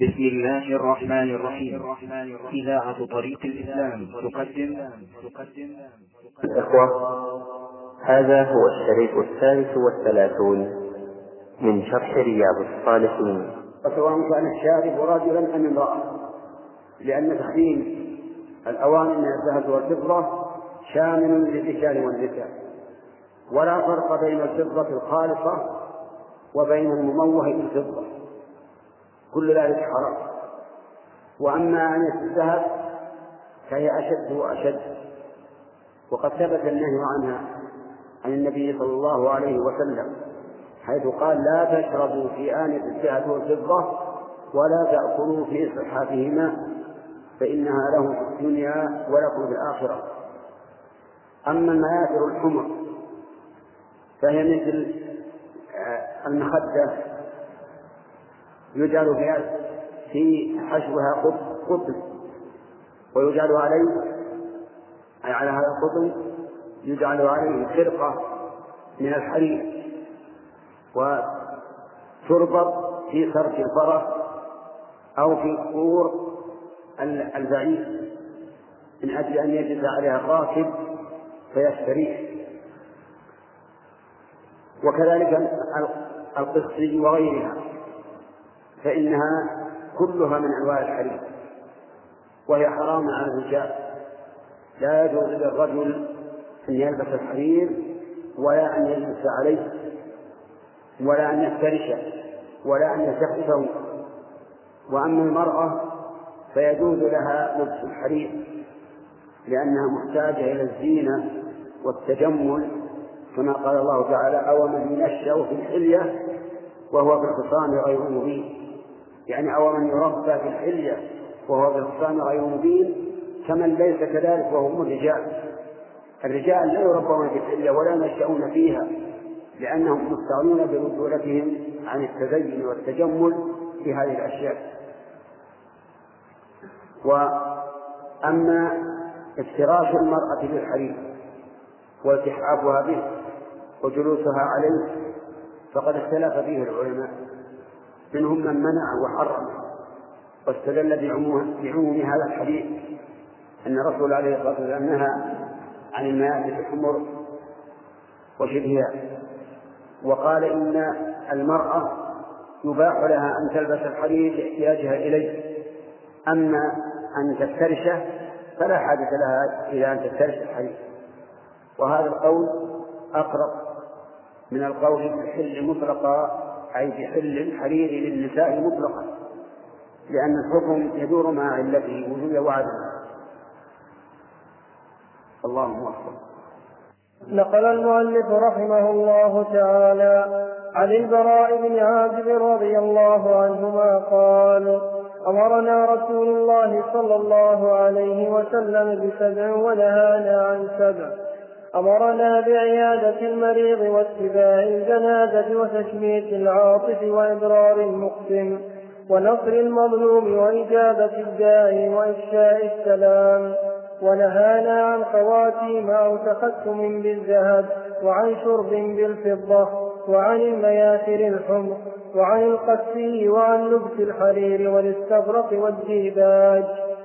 بسم الله الرحمن الرحيم. إذاعة طريق الإسلام تقدم. الإخوة هذا هو الشريط الثالث والثلاثون من شرح رياض الصالحين. وسواء كان الشارب رجلا أم امرأة. لأن تحريم الأواني من الذهب والفضة شامل للرجال والنساء. ولا فرق بين الفضة الخالصة وبين المموه بالفضة كل ذلك حرام. وأما أن الذهب فهي أشد وأشد. وقد ثبت النهي عنها عن النبي صلى الله عليه وسلم حيث قال لا تشربوا في آنية الذهب والفضة ولا تأكلوا في صحافهما فإنها لهم في الدنيا ولكم في الآخرة. أما المياثر الحمر فهي مثل المخدة يجعل فيها في حشوها قطن. ويجعل عليه أي على هذا القطن يجعل عليه خرقة من الحرير وتربط في صرف الفرس أو في قور البعير. من أجل أن يجلس عليها الراكب فيستريح. وكذلك القصي وغيرها. فإنها كلها من أنواع الحرير وهي حرام على الرجال. لا يجوز للرجل أن يلبس الحرير ولا أن يجلس عليه ولا أن يفترشه ولا أن يستخفه وأما المرأة فيجوز لها لبس الحرير لأنها محتاجة إلى الزينة والتجمل كما قال الله تعالى أو من ينشأ في الحلية وهو في الخصام غير مبين يعني أو من يربى في الحلية وهو في الخصام غير مبين كمن ليس كذلك وهم الرجال. الرجال لا يربون في الحلية ولا ينشأون فيها لأنهم مستغنون برجولتهم عن التزين والتجمل في هذه الأشياء. وأما افتراش المرأة بالحرير والتحافها به وجلوسها عليه فقد اختلف فيه العلماء. منهم من منع وحرم واستدل بعموم هذا الحديث أن الرسول عليه الصلاة والسلام نهى عن المياه الحمر وشبهها وقال إن المرأة يباح لها أن تلبس الحرير لاحتياجها إليه. أما أن تفترشه فلا حاجة لها إلى أن تفترش الحرير وهذا القول أقرب من القول في الحل مطلقا أي في حل الحرير للنساء مطلقا لأن الحكم يدور مع علته وجودا وعدما اللهم أكبر. نقل المؤلف رحمه الله تعالى عن البراء بن عازب رضي الله عنهما قال أمرنا رسول الله صلى الله عليه وسلم بسبع ونهانا عن سبع. أمرنا بعيادة المريض واتباع الجنازة وتشميت العاطف وإبرار المقسم ونصر المظلوم وإجابة الداعي وإفشاء السلام ونهانا عن خواتيم أو تختم بالذهب وعن شرب بالفضة وعن المياثر الحمر وعن القسي وعن لبس الحرير والاستبرق والديباج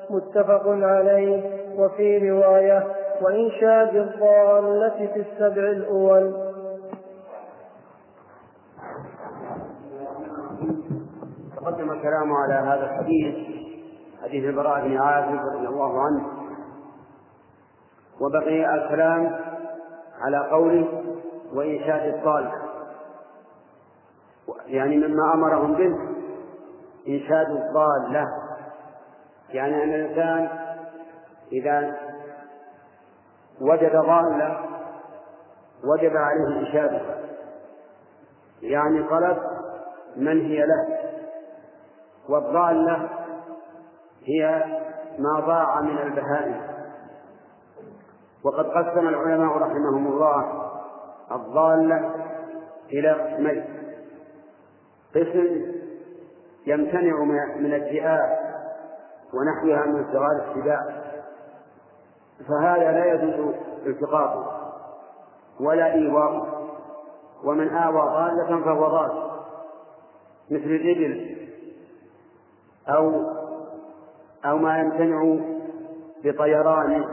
متفق عليه وفي رواية وإنشاد الضالة في السبع الأول. تقدم الكلام على هذا الحديث حديث البراء بن عازب رضي الله عنه. وبقي الكلام على قوله وإنشاد الضالة يعني مما أمرهم به إنشاد الضالة يعني أن الإنسان إذا وجد ضالة وجب عليه إنشادها يعني طلب من هي له؟ والضالة هي ما ضاع من البهائم. وقد قسم العلماء رحمهم الله الضالة إلى قسمين قسم يمتنع من الذئاب ونحوها من صغار السباع. فهذا لا يجوز التقاطه ولا إيواءه. ومن آوى ضالة فهو ضال. مثل الإبل أو أو ما يمتنع بطيرانه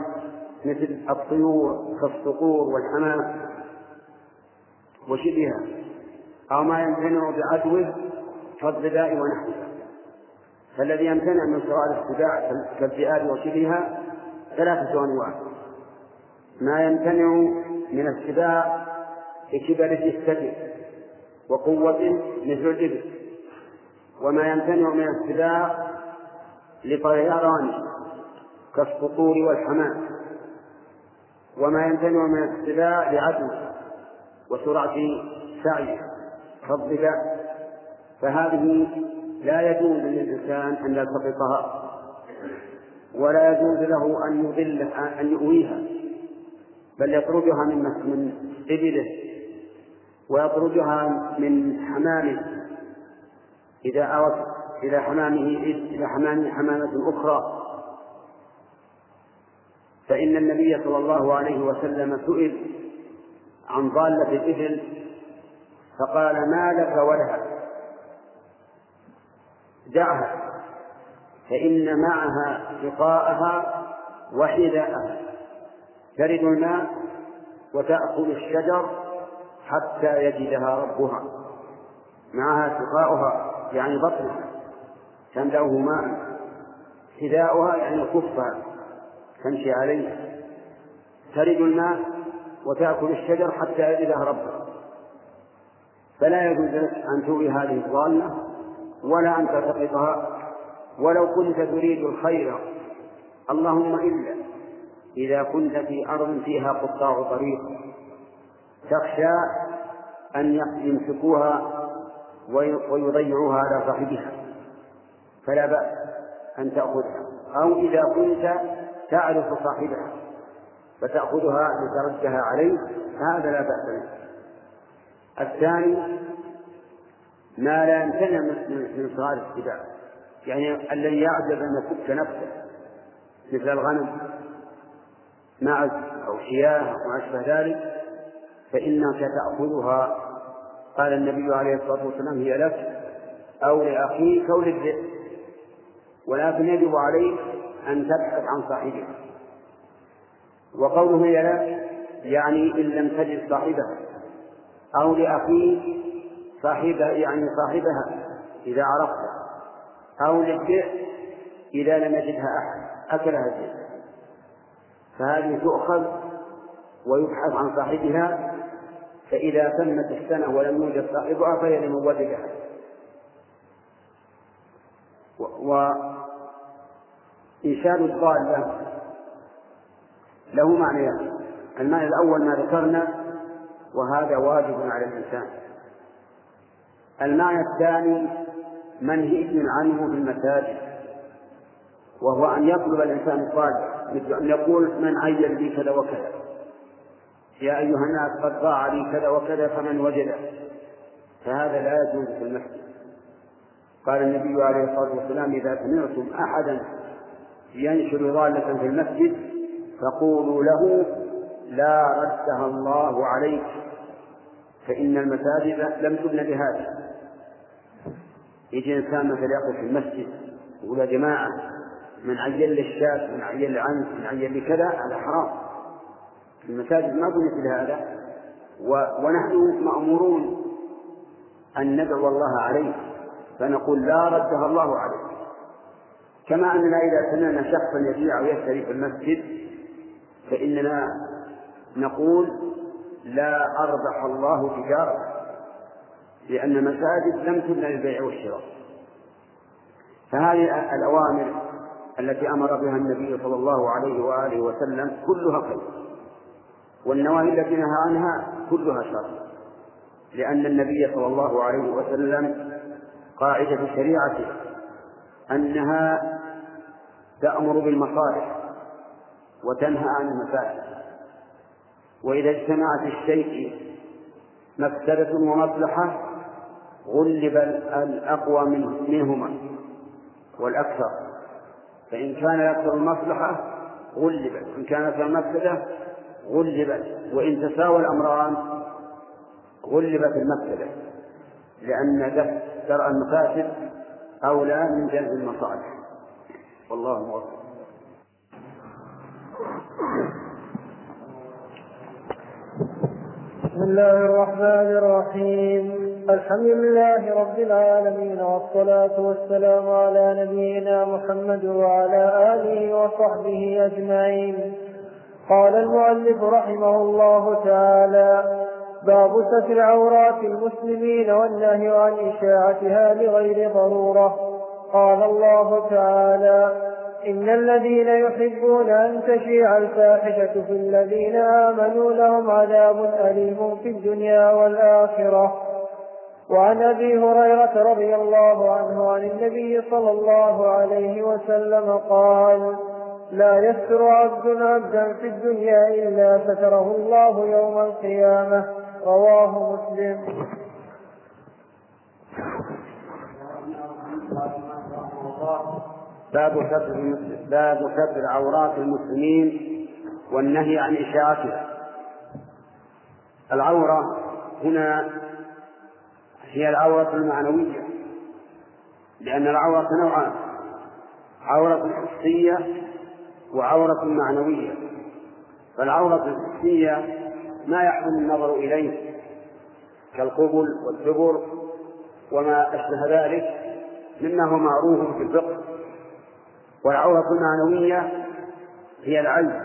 مثل الطيور كالصقور والحمام وشبهها. أو ما يمتنع بعدوه كالظباء ونحوها فالذي يمتنع من صغار السباع كالذئاب وشبهها ثلاثة أنواع ما يمتنع من السباع لكبر جثته وقوته مثل الإبل وما يمتنع من السباع لطيران كالسطور والحمام وما يمتنع من السباع لعدو وسرعة سعيه كالظباء فهذه لا يجوز للإنسان أن يلتقطها. ولا يجوز له أن يضل أن يؤويها بل يطردها من من إبله ويطردها من حمامه إذا أوت إلى حمامه إلى حمامه حمامة أخرى. فإن النبي صلى الله عليه وسلم سئل عن ضالة الإبل فقال ما لك ولها دعها فإن معها سقاءها وحذاءها ترد الماء وتأكل الشجر حتى يجدها ربها. معها سقاؤها يعني بطنها. تملأه ماء. حذاؤها يعني كفها. تمشي عليه ترد الماء وتأكل الشجر حتى يجدها ربها. فلا يجوز لك أن توي هذه الضالة ولا أن تلتقطها ولو كنت تريد الخير اللهم إلا إذا كنت في أرض فيها قطاع طريق تخشى أن يمسكوها ويضيعوها على صاحبها فلا بأس أن تأخذها. أو إذا كنت تعرف صاحبها فتأخذها لتردها عليه فهذا لا بأس به. الثاني ما لا يمتنع من صغار السباع. يعني الذي يعجز أن يفك نفسه مثل الغنم معز أو شياه أو أشبه ذلك فإنك تأخذها. قال النبي عليه الصلاة والسلام هي لك أو لأخيك أو للذئب ولكن يجب عليك أن تبحث عن صاحبها. وقوله هي لك يعني إن لم تجد صاحبها أو لأخيك صاحبها يعني صاحبها إذا عرفتها أو للذئب إذا لم يجدها أحد أكلها الذئب فهذه تؤخذ ويبحث عن صاحبها فإذا تمت السنة ولم يوجد صاحبها فهي لمن وجدها وإنشاد الضالة له. معنيان المعنى الأول ما ذكرنا وهذا واجب على الإنسان. المعنى الثاني منهي عنه في المساجد وهو أن يطلب الإنسان الصالح مثل أن يقول من عين لي كذا وكذا. يا أيها الناس قد ضاع لي كذا وكذا فمن وجده فهذا لا يجوز في المسجد. قال النبي عليه الصلاة والسلام إذا سمعتم أحدا ينشر ضالة في المسجد فقولوا له لا ردها الله عليك فإن المساجد لم تبن بهذا. يجي إنسان مثلا يقف في المسجد يقول يا جماعة من عين للشاة من عين لعنف من عين لكذا هذا حرام. المساجد ما بنيت لهذا ونحن مأمورون أن ندعو الله عليه فنقول لا ردها الله عليه كما أننا إذا سمعنا شخصا يبيع أو يشتري في المسجد فإننا نقول لا أربح الله تجارته لأن المساجد لم تبنى للبيع والشراء. فهذه الأوامر التي أمر بها النبي صلى الله عليه وآله وسلم كلها خير. والنواهي التي نهى عنها كلها شر. لأن النبي صلى الله عليه وسلم قاعدة شريعته أنها تأمر بالمصالح وتنهى عن المفاسد وإذا اجتمعت الشيء مفسدة ومصلحة غلب الأقوى منهما والأكثر. فإن كان الأكثر المصلحة غلبت وإن كان أكثر المفسدة غلبت وإن تساوى الأمران غلبت المفسدة. لأن درء المفاسد أولى من جلب المصالح. والله موفق. بسم الله الرحمن الرحيم. الحمد لله رب العالمين والصلاة والسلام على نبينا محمد وعلى آله وصحبه أجمعين. قال المؤلف رحمه الله تعالى باب ستر عورات المسلمين والنهي عن إشاعتها لغير ضرورة. قال الله تعالى إن الذين يحبون أن تشيع الفاحشة في الذين آمنوا لهم عذاب أليم في الدنيا والآخرة. وعن أبي هريرة رضي الله عنه عن النبي صلى الله عليه وسلم قال لا يستر عبد عبدا في الدنيا إلا ستره الله يوم القيامة. رواه مسلم. باب ستر باب ستر عورات المسلمين والنهي عن إشاعتها العورة هنا هي العورة المعنوية لأن العورة نوعان عورة حسية وعورة معنوية. فالعورة الحسية ما يحسن النظر إليه كالقبل والدبر وما أشبه ذلك مما هو معروف في الفقه. والعورة المعنوية هي العيب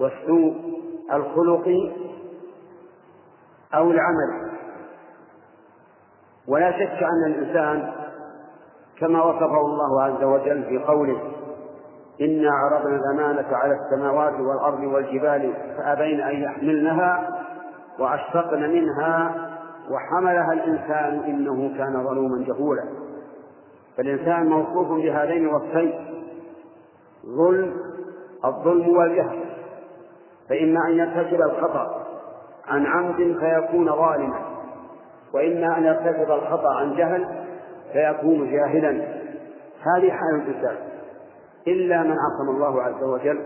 والسوء الخلقي أو العمل. ولا شك أن الإنسان كما وصفه الله عز وجل في قوله إنا عرضنا الأمانة على السماوات والأرض والجبال فأبين أن يحملنها وأشفقن منها وحملها الإنسان إنه كان ظلوما جهولا. فالإنسان موصوف بهذين الوصفين. ظلم الظلم والجهل. فإما أن يرتكب الخطأ عن عمد فيكون ظالما وإما أن يرتكب الخطأ عن جهل فيكون جاهلا. هذه حال الإنسان إلا من عصم الله عز وجل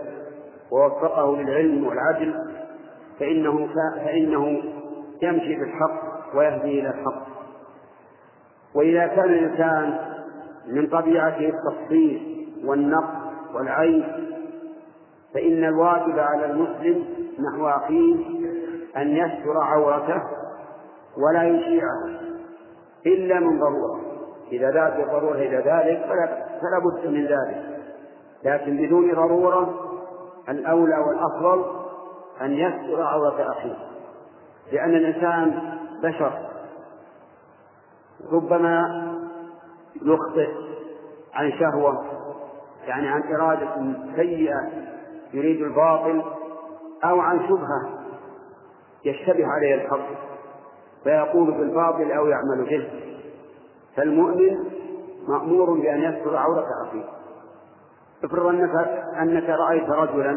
ووفقه للعلم والعدل فإنه فإنه يمشي بالحق ويهدي إلى الحق. وإذا كان الإنسان من طبيعته التفصيل والنقص والعيب فإن الواجب على المسلم نحو أخيه أن يستر عورته ولا يشيعها إلا من ضرورة. إذا ذات ضرورة إلى ذلك فلا بد من ذلك. لكن بدون ضرورة الأولى والأفضل أن يستر عورة أخيه. لأن الإنسان بشر ربما يخطئ عن شهوة يعني عن إرادة سيئة يريد الباطل أو عن شبهة يشتبه عليه الحق فيقول بالباطل أو يعمل به. فالمؤمن مأمور بأن يستر عورة أخيه. افرض أنك أنك رأيت رجلا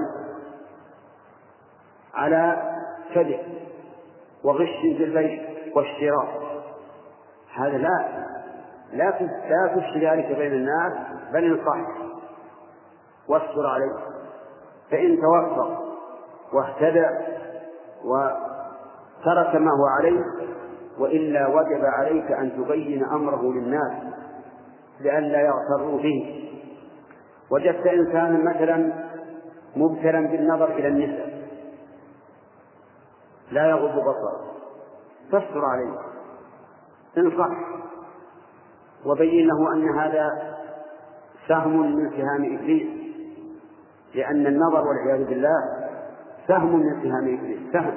على كذب وغش في البيع والشراء. هذا لا لا تفشي ذلك بين الناس بل انصح واستر عليه. فإن توفق واهتدى وترك ما هو عليه وإلا وجب عليك أن تبين أمره للناس لئلا يغتروا به. وجدت إنسانا مثلا مبتلا بالنظر إلى النساء. لا يغض بصره. فاستر عليه. انصح. وبين له أن هذا سهم من سهام إبليس. لأن النظر والعياذ بالله سهم من سهام إبليس سهم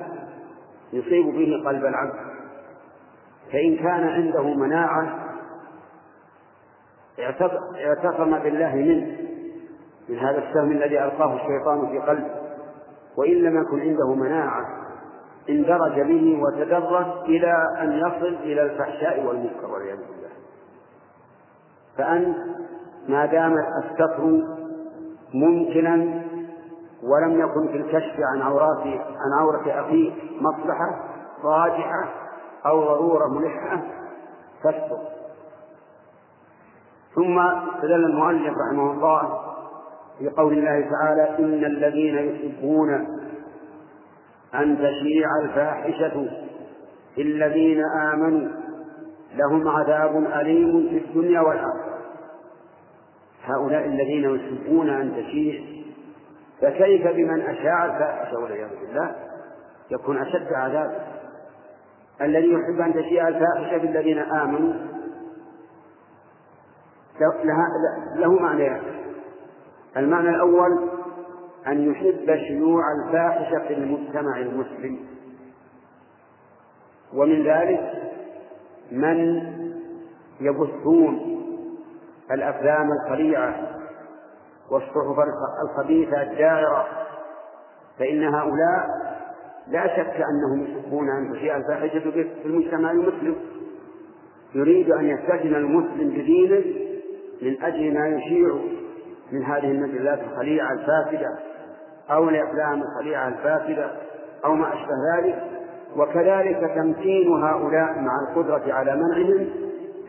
يصيب به قلب العبد. فإن كان عنده مناعة اعتصم بالله منه من هذا السهم الذي ألقاه الشيطان في قلبه. وإن لم يكن عنده مناعة اندرج به وتدرج إلى أن يصل إلى الفحشاء والمنكر والعياذ بالله. فأنت ما دام الستر ممكنا ولم يكن في الكشف عن عورات عن عورة أخيك مصلحة راجحة أو ضرورة ملحة فاستر ثم استدل المؤلف رحمه الله في قول الله تعالى إن الذين يحبون أن تشيع الفاحشة في الذين آمنوا لهم عذاب أليم في الدنيا والآخرة. هؤلاء الذين يحبون أن تشيع فكيف بمن أشاع؟ الفاحشة والعياذ بالله يكون أشد عذابا الذي يحب أن تشيع الفاحشة بالذين آمنوا له معنيان المعنى الأول أن يحب شيوع الفاحشة في المجتمع المسلم. ومن ذلك من يبثون الأفلام الخليعة والصحف الخبيثة الدائرة فإن هؤلاء لا شك أنهم يحبون أن تشيع الفاحشة في المجتمع المسلم. يريد أن يستثنى المسلم بدينه من أجل ما يشيع من هذه المجلات الخليعة الفاسدة أو الأفلام الخليعة الفاسدة أو ما أشبه ذلك. وكذلك تمكين هؤلاء مع القدرة على منعهم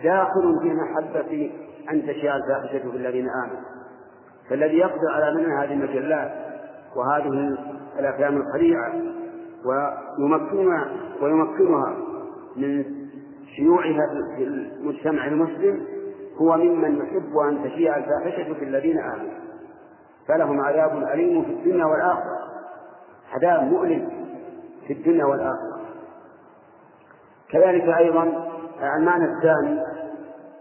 داخل في محبة أن تشيع الفاحشة في الذين آمنوا. فالذي يقدر على منع هذه المجلات وهذه الأفلام الخليعة ويمكنها ويمكنها من شيوعها في المجتمع المسلم هو ممن يحب أن تشيع الفاحشة في الذين آمنوا. فلهم عذاب أليم في الدنيا والآخرة. عذاب مؤلم في الدنيا والآخرة. كذلك أيضا المعنى الثاني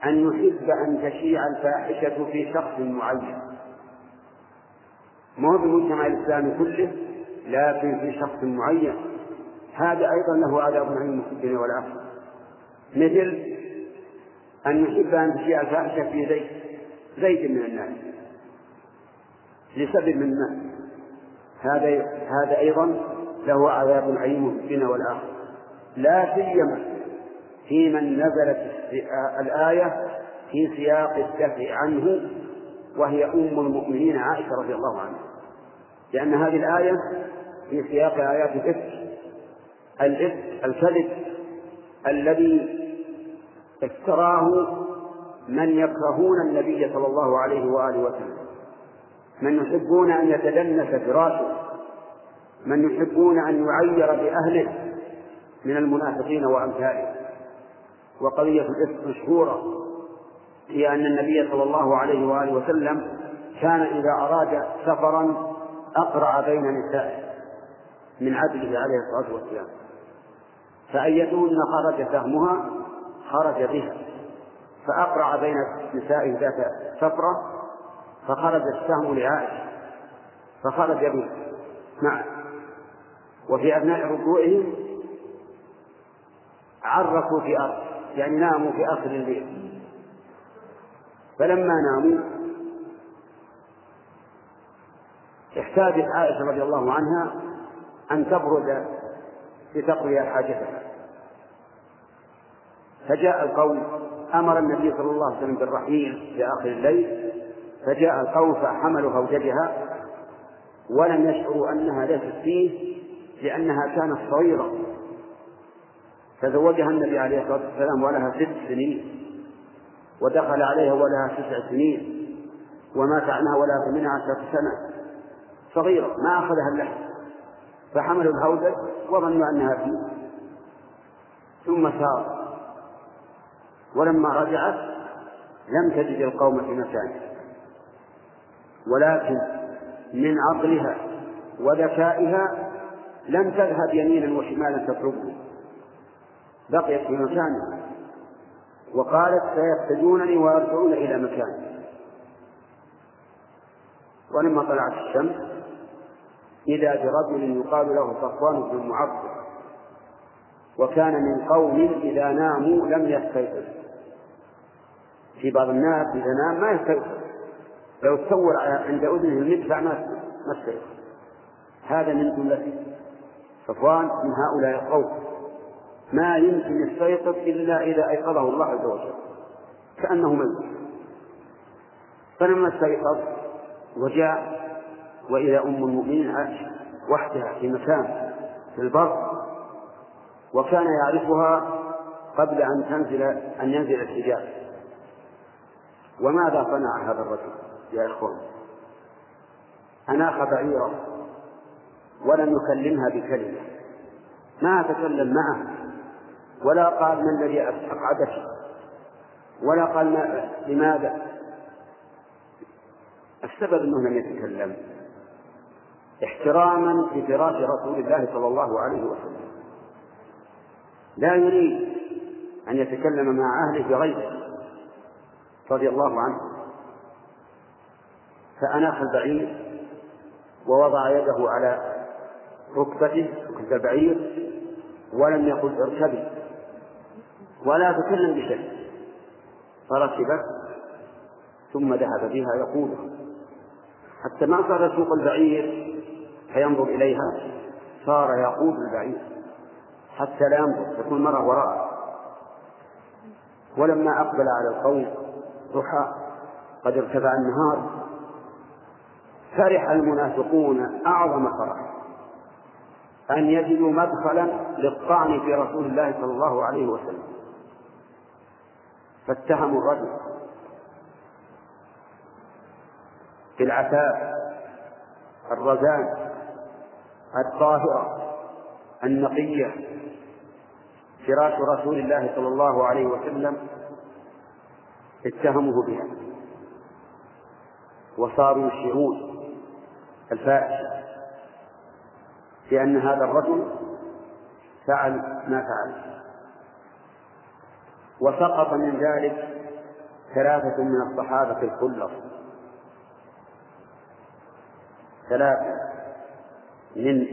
أن يحب أن تشيع الفاحشة في شخص معين. مو في المجتمع الإسلامي كله لكن في شخص معين. هذا أيضا له عذاب في الدنيا والآخرة مثل أن يحب أن تشيع الفاحشة في زيد. زيد من الناس. لسبب من ما؟ هذا هذا أيضا له عذاب عليم في الدنيا والآخرة لا سيما في من نزلت الآية في سياق الدفع عنه وهي أم المؤمنين عائشة رضي الله عنها. لأن هذه الآية في سياق آيات الإفك الإفك الكذب الذي افتراه من يكرهون النبي صلى الله عليه وآله وسلم. من يحبون أن يتدنس فراشه. من يحبون أن يعير بأهله من المنافقين وأمثاله. وقضية الإفك مشهورة هي أن النبي صلى الله عليه وآله وسلم كان إذا أراد سفرا أقرع بين نسائه من عدله عليه الصلاة والسلام. فأيتهن خرج سهمها خرج بها. فأقرع بين نسائه ذات سفرة فخرج السهم لعائشة. فخرج به. نعم. وفي أثناء ركوعهم عرفوا في أرض. يعني ناموا في آخر الليل. فلما ناموا احتاجت عائشة رضي الله عنها أن تبرد لتقضي حاجتها. فجاء القوم أمر النبي صلى الله عليه وسلم بالرحيل في آخر الليل فجاء القوم فحملوا زوجها ولم يشعروا أنها ليست فيه لأنها كانت صغيرة. فزوجها النبي عليه الصلاة والسلام ولها ست سنين ودخل عليها ولها تسع سنين ومات عنها ولها ثمان عشرة سنة صغيرة ما أخذها اللحم فحملوا الهودج وظنوا أنها فيه ثم سار. ولما رجعت لم تجد القوم في مكانه ولكن من عقلها وذكائها لم تذهب يمينا وشمالا تطلبه. بقيت في مكانها وقالت سيفتدونني ويرجعون إلى مكاني. ولما طلعت الشمس إذا برجل يقال له صفوان بن المعطل وكان من قوم إذا ناموا لم يستيقظ. في بعض الناس إذا نام ما يستيقظ. لو تصور عند أذنه المدفع ما ما استيقظ هذا من جملته صفوان من هؤلاء القوم. ما يمكن يستيقظ إلا إذا أيقظه الله عز وجل. كأنه ميت فلما استيقظ وجاء وإذا أم المؤمنين عائشة وحدها في مكان في البر وكان يعرفها قبل أن تنزل أن ينزل الحجاب. وماذا صنع هذا الرجل يا إخوان؟ أناخ بعيره ولم يكلمها بكلمة. ما تكلم معه؟ ولا قال ما الذي أقعدك ولا قال ما لماذا؟ السبب أنه لم يتكلم. احتراما لفراش رسول الله صلى الله عليه وسلم. لا يريد أن يتكلم مع أهله بغيره رضي الله عنه. فأناخ البعير ووضع يده على ركبته ركبة البعير ولم يقل اركبي. ولا تكلم بشيء. فركبت ثم ذهب بها يقودها. حتى ما صار يسوق البعير فينظر إليها صار يقود البعير. حتى لا ينظر تكون المرأة وراءه ولما أقبل على القوم ضحى قد ارتفع النهار. فرح المنافقون أعظم فرح. أن يجدوا مدخلا للطعن في رسول الله صلى الله عليه وسلم. فاتهموا الرجل بالعفاف الرزان الطاهرة النقية. فراش رسول الله صلى الله عليه وسلم اتهموه بها. وصاروا يشيعون الفاحشة بأن هذا الرجل فعل ما فعل. وسقط من ذلك ثلاثة من الصحابة الخلص. ثلاثة من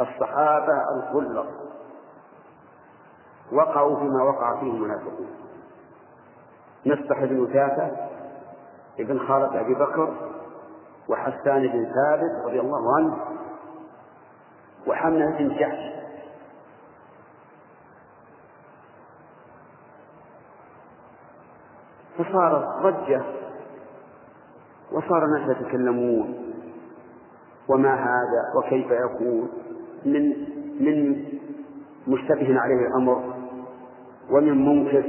الصحابة الخلص. وقعوا فيما وقع فيه المنافقون. نصح بن وثاثة ابن خالد أبي بكر وحسان بن ثابت رضي الله عنه وحملة بن جحش فصارت ضجة وصار الناس يتكلمون وما هذا؟ وكيف يكون؟ من من مشتبه عليه الأمر ومن منكر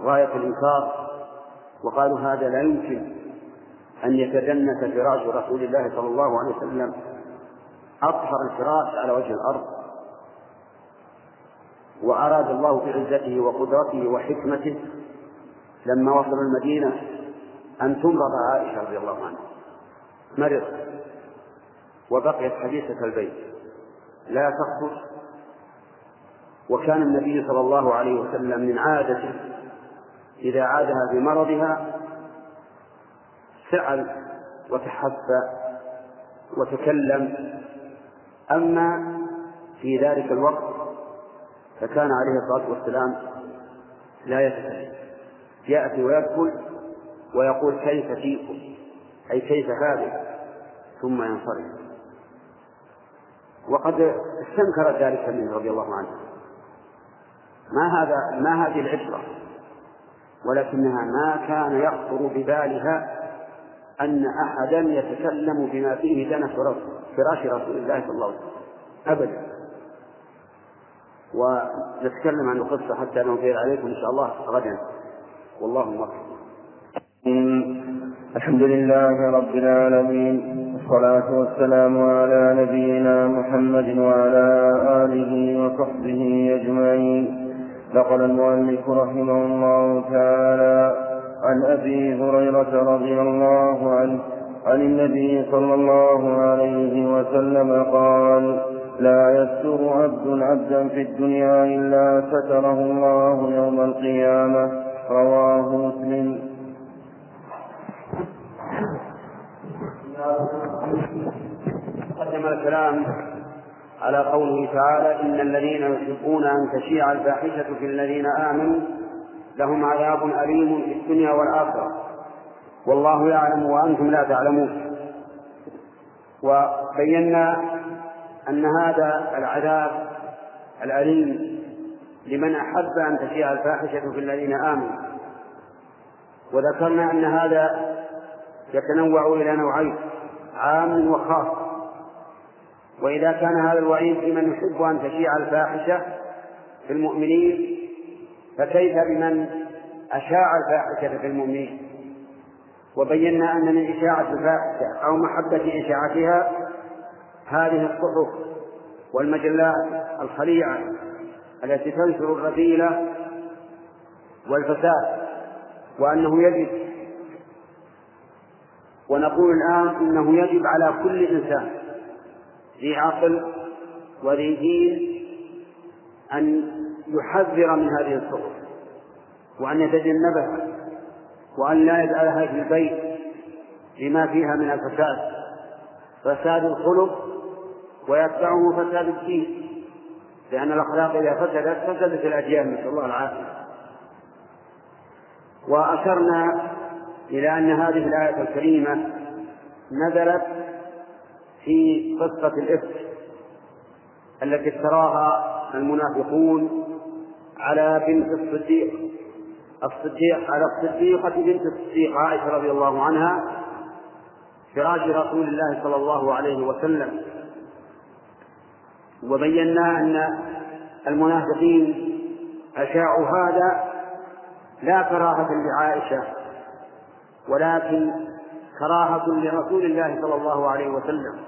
غاية الإنكار وقالوا هذا لا يمكن أن يتجنس فراش رسول الله صلى الله عليه وسلم. أطهر الفراش على وجه الأرض. وأراد الله بعزته وقدرته وحكمته لما وصل المدينة أن تمرض عائشة رضي الله عنها. مرض. وبقيت حديثة البيت. لا تخرج وكان النبي صلى الله عليه وسلم من عادته إذا عادها بمرضها سأل وتحفى وتكلم. أما في ذلك الوقت فكان عليه الصلاة والسلام لا يتكلم. يأتي ويدخل ويقول كيف فيكم؟ أي كيف هذه؟ ثم ينصرف. وقد استنكر ذلك منه رضي الله عنه. ما هذا ما هذه العشرة ولكنها ما كان يخطر ببالها أن أحدا يتكلم بما فيه دنس فراش رسول الله صلى الله عليه وسلم. أبدا. ونتكلم عن القصة حتى ننظر عليكم إن شاء الله غدا. والله موفق الحمد لله رب العالمين والصلاة والسلام على نبينا محمد وعلى آله وصحبه أجمعين. نقل المؤلف رحمه الله تعالى عن أبي هريرة رضي الله عنه عن النبي صلى الله عليه وسلم قال لا يستر عبد عبدا في الدنيا إلا ستره الله يوم القيامة. رواه مسلم. قدم الكلام على قوله تعالى إن الذين يحبون أن تشيع الفاحشة في الذين آمنوا لهم عذاب أليم في الدنيا والآخرة. والله يعلم وأنتم لا تعلمون. وبينا أن هذا العذاب الأليم لمن أحب أن تشيع الفاحشة في الذين آمنوا. وذكرنا أن هذا يتنوع إلى نوعين عام وخاص. وإذا كان هذا الوعيد لمن يحب أن تشيع الفاحشة في المؤمنين فكيف بمن أشاع الفاحشة في المؤمنين؟ وبينا أن من إشاعة الفاحشة أو محبة إشاعتها هذه الصحف والمجلات الخليعة. التي تنشر الرذيلة والفساد وأنه يجب ونقول الآن إنه يجب على كل إنسان ذي عقل وذي دين أن يحذر من هذه الصفة وأن يتجنبها وأن لا يجعلها في البيت لما فيها من الفساد فساد الخلق ويتبعه فساد الدين. لأن الأخلاق إذا فسدت فسدت الأديان نسأل الله العافية. وأشرنا إلى أن هذه الآية الكريمة نزلت في قصة الإفك التي افتراها المنافقون على بنت الصديق. الصديق على الصديقة بنت الصديق عائشة رضي الله عنها فراش رسول الله صلى الله عليه وسلم. وبينا أن المنافقين أشاعوا هذا لا كراهة لعائشة ولكن كراهة لرسول الله صلى الله عليه وسلم.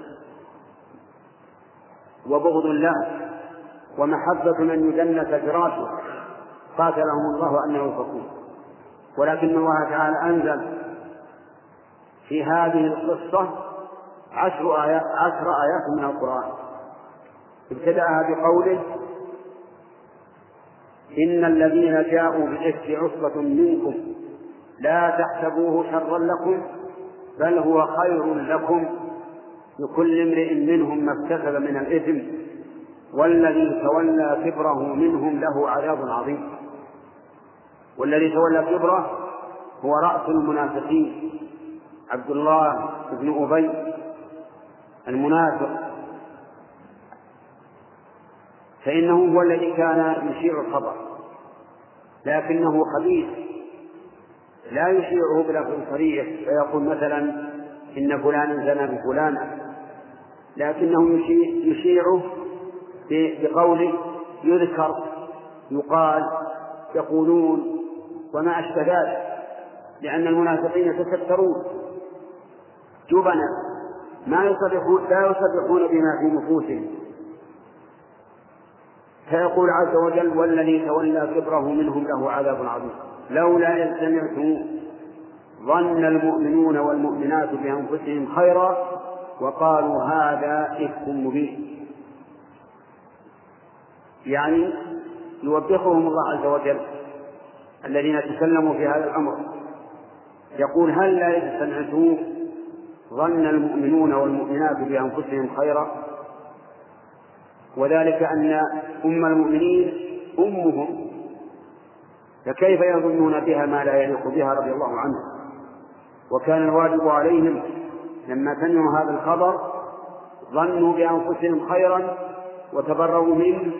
وبغض له ومحبة من يدنس فراشه قاتلهم الله أنه يفكون ولكن الله تعالى أنزل في هذه القصة عشر آيات عشر آيات من القرآن. ابتدأها بقوله إن الذين جاءوا بالإفك عصبة منكم لا تحسبوه شرا لكم بل هو خير لكم لكل امرئ منهم ما اكتسب من الإثم والذي تولى كبره منهم له عذاب عظيم. والذي تولى كبره هو رأس المنافقين عبد الله بن أبي المنافق. فإنه هو الذي كان يشيع الخبر لكنه خبيث لا يشيعه بلفظ صريح فيقول مثلا إن فلانا زنى بفلان لكنه يشيعه بقوله يذكر يقال يقولون وما أشبه ذلك لأن المنافقين يتسترون جبنا ما يصرحون لا يصرحون بما في نفوسهم. فيقول عز وجل والذي تولى كبره منهم له عذاب عظيم. لولا إذ سمعتم ظن المؤمنون والمؤمنات بأنفسهم خيرا وقالوا هذا إفك مبين. يعني يوبخهم الله عز وجل الذين تكلموا في هذا الأمر. يقول هل لا إذ سمعتم ظن المؤمنون والمؤمنات بأنفسهم خيرا؟ وذلك أن أم المؤمنين أمهم فكيف يظنون بها ما لا يليق بها رضي الله عنها وكان الواجب عليهم لما سمعوا هذا الخبر ظنوا بأنفسهم خيرا وتبرؤوا منه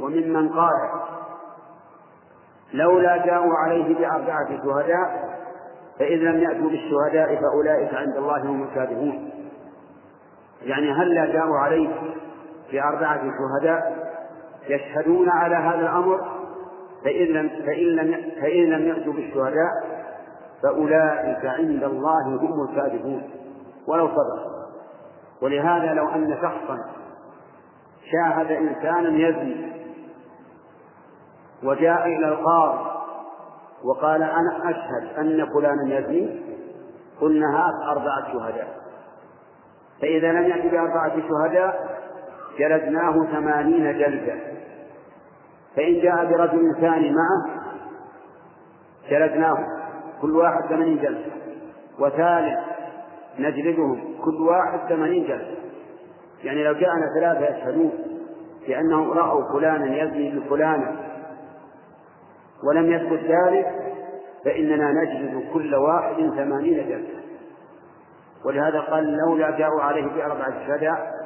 وممن قال لولا جاءوا عليه بأربعة شهداء فإذ لم يأتوا بالشهداء فأولئك عند الله هم الكاذبون. يعني هل لا جاءوا عليه بأربعة شهداء يشهدون على هذا الأمر فإن لم فإن لم فإن لم يأتوا بالشهداء فأولئك عند الله هم الكاذبون ولو صدق ولهذا لو أن شخصا شاهد إنسانا يزني وجاء إلى القاضي وقال أنا أشهد أن فلانا يزني قلنا هات أربعة شهداء. فإذا لم يأتي بأربعة شهداء جلدناه ثمانين جلدة. فإن جاء برجل ثاني معه جلدناه كل واحد ثمانين جلدة. وثالث نجلدهم كل واحد ثمانين جلدة. يعني لو جاءنا ثلاثة يشهدون بأنهم رأوا فلانا يزني بفلانا ولم يثبت ذلك فإننا نجلد كل واحد ثمانين جلدة. ولهذا قال لولا جاءوا عليه بأربعة شهداء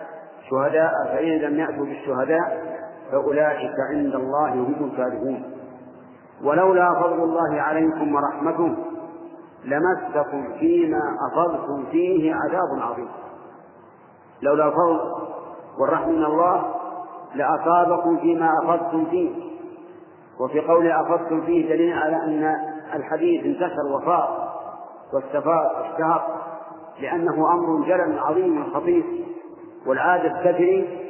شهداء فإن لم يأتوا بالشهداء فأولئك عند الله هم الكاذبون ولولا فضل الله عليكم ورحمته لمسكم فيما أفضتم فيه عذاب عظيم. لولا الفضل والرحمة من الله لأصابكم فيما أفضتم فيه. وفي قول أفضتم فيه دليل على أن الحديث انتشر وفاء واستفاض واشتهر لأنه أمر جلل عظيم خطير. والعادة تجري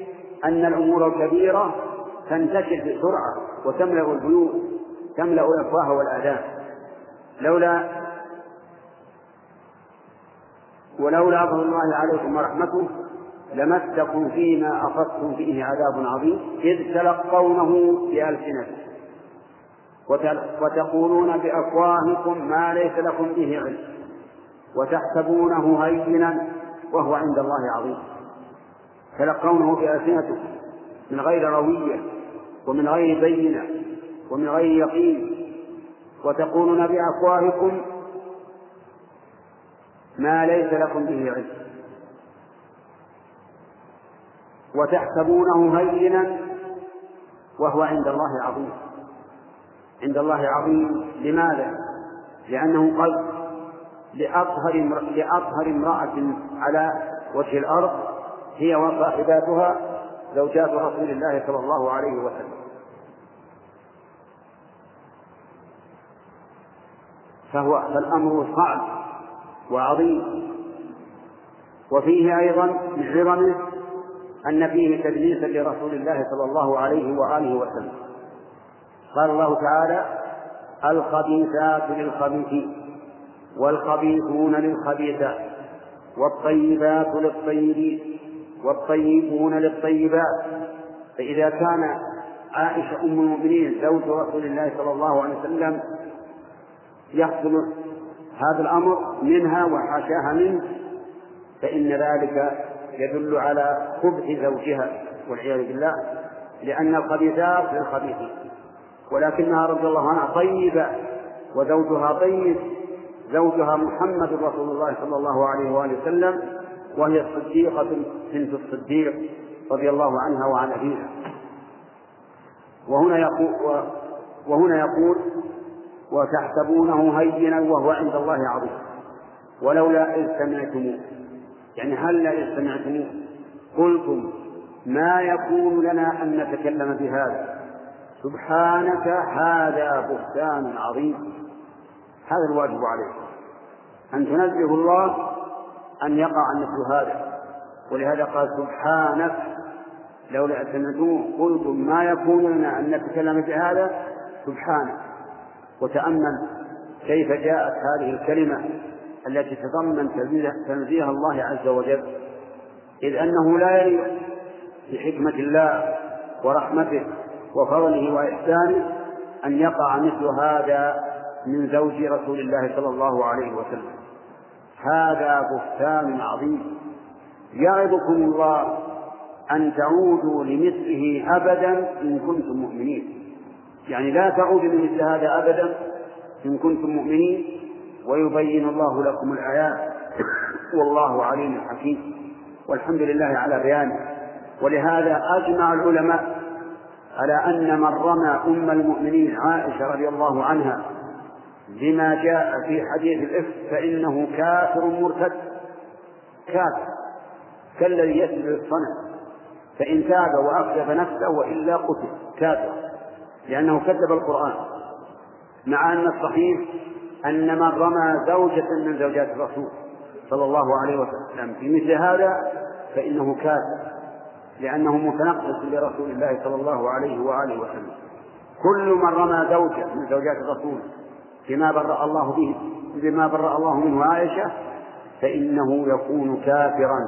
أن الأمور الكبيرة تنتشر بسرعة وتملأ البيوت تملأ الأفواه والآذان لولا ولولا فضل الله عليكم ورحمته لمسكم فيما أخذتم فيه عذاب عظيم إذ تلقونه بألسنتكم. وتقولون بأفواهكم ما ليس لكم به علم وتحسبونه هينا وهو عند الله عظيم. تلقونه بألسنتكم من غير روية ومن غير بينة ومن غير يقين وتقولون بأفواهكم ما ليس لكم به علم وتحسبونه هينا وهو عند الله عظيم عند الله عظيم لماذا؟ لأنه قال لأطهر لأطهر امرأة على وجه الأرض هي وصاحباتها زوجات رسول الله صلى الله عليه وسلم. فهو فالأمر صعب وعظيم. وفيه أيضا من عظمه أن فيه تدليسا لرسول الله صلى الله عليه وآله وسلم. قال الله تعالى الخبيثات للخبيثين والخبيثون للخبيثات والطيبات للطيبين. والطيبون للطيبات. فإذا كان عائشة أم المؤمنين زوج رسول الله صلى الله عليه وسلم يحصل هذا الأمر منها وحاشاها منه فإن ذلك يدل على خبث زوجها والعياذ بالله لأن الخبيثات للخبيثين ولكنها رضي الله عنها طيبة وزوجها طيب زوجها محمد رسول الله صلى الله عليه وآله وسلم وهي الصديقة بنت الصديق رضي الله عنها وعن أبيها. وهنا يقول وهنا يقول وتحسبونه هينا وهو عند الله عظيم. ولولا إذ سمعتموه. يعني هل إذ سمعتموه؟ قلتم ما يكون لنا أن نتكلم بهذا. سبحانك هذا بهتان عظيم. هذا الواجب عليكم أن تنزه الله أن يقع مثل هذا. ولهذا قال سبحانك لولا سمعتموه قلتم ما يكون لنا أن نتكلم بهذا سبحانك. وتأمل كيف جاءت هذه الكلمة التي تتضمن تنزيه الله عز وجل. إذ أنه لا يليق بحكمة الله ورحمته وفضله وإحسانه أن يقع مثل هذا من زوج رسول الله صلى الله عليه وسلم. هذا بهتان عظيم. يعظكم الله أن تعودوا لمثله أبدا إن كنتم مؤمنين. يعني لا تعودوا لمثل هذا أبدا إن كنتم مؤمنين. ويبين الله لكم الآيات. والله عليم حكيم. والحمد لله على بيانه. ولهذا أجمع العلماء على أن من رمى أم المؤمنين عائشة رضي الله عنها بما جاء في حديث الإفك فإنه كافر مرتد. كافر. كالذي يسجد الصنم. فإن تاب وأكذب نفسه وإلا قتل. كافر. لأنه كذب القرآن. مع أن الصحيح أن من رمى زوجة من زوجات الرسول صلى الله عليه وسلم في مثل هذا فإنه كافر. لأنه متنقص لرسول الله صلى الله عليه وآله وسلم. كل من رمى زوجة من زوجات الرسول بما برأ الله به بما برأ الله منه عائشة فإنه يكون كافرا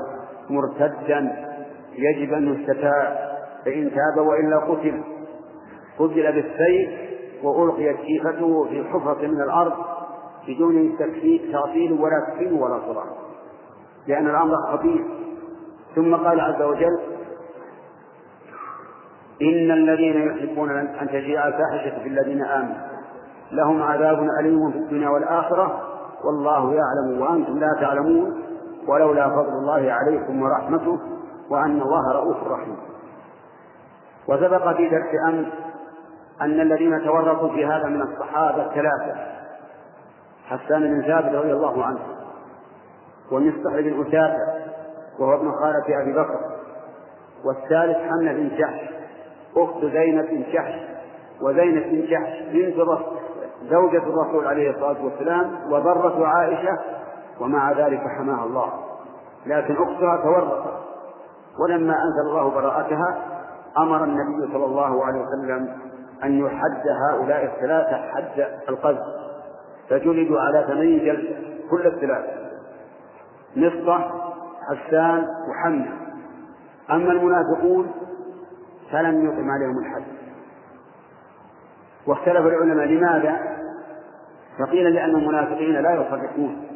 مرتدا يجب أن يستتاب. فإن تاب وإلا قتل. قتل بالسيف وألقيت جيفته في حفرة من الأرض بدون تعطيل ولا تكفير ولا صراع لأن الأمر خطير. ثم قال عز وجل إن الذين يحبون أن تجيء الفاحشة في الذين آمنوا. لهم عذاب أليم في الدنيا والآخرة. والله يعلم وأنتم لا تعلمون. ولولا فضل الله عليكم ورحمته وأن الله رؤوف رحيم. وسبق في درس أمس أن الذين تورطوا في هذا من الصحابة ثلاثة. حسان بن ثابت رضي الله عنه ومصطح بن أسافة وهو ابن خالة أبي بكر والثالث حملة بن جحش أخت زينب بن جحش وزينب بن جحش بنت زوجة الرسول عليه الصلاة والسلام وضرة عائشة ومع ذلك حماها الله. لكن أختها تورطت ولما أنزل الله براءتها أمر النبي صلى الله عليه وسلم أن يحد هؤلاء الثلاثة حد القذف. فجلدوا على ثمانين جلدة كل الثلاثة مصطح حسان وحمنا أما المنافقون فلم يقم عليهم الحد. واختلف العلماء لماذا؟ فقيل لأن المنافقين لا يصدقون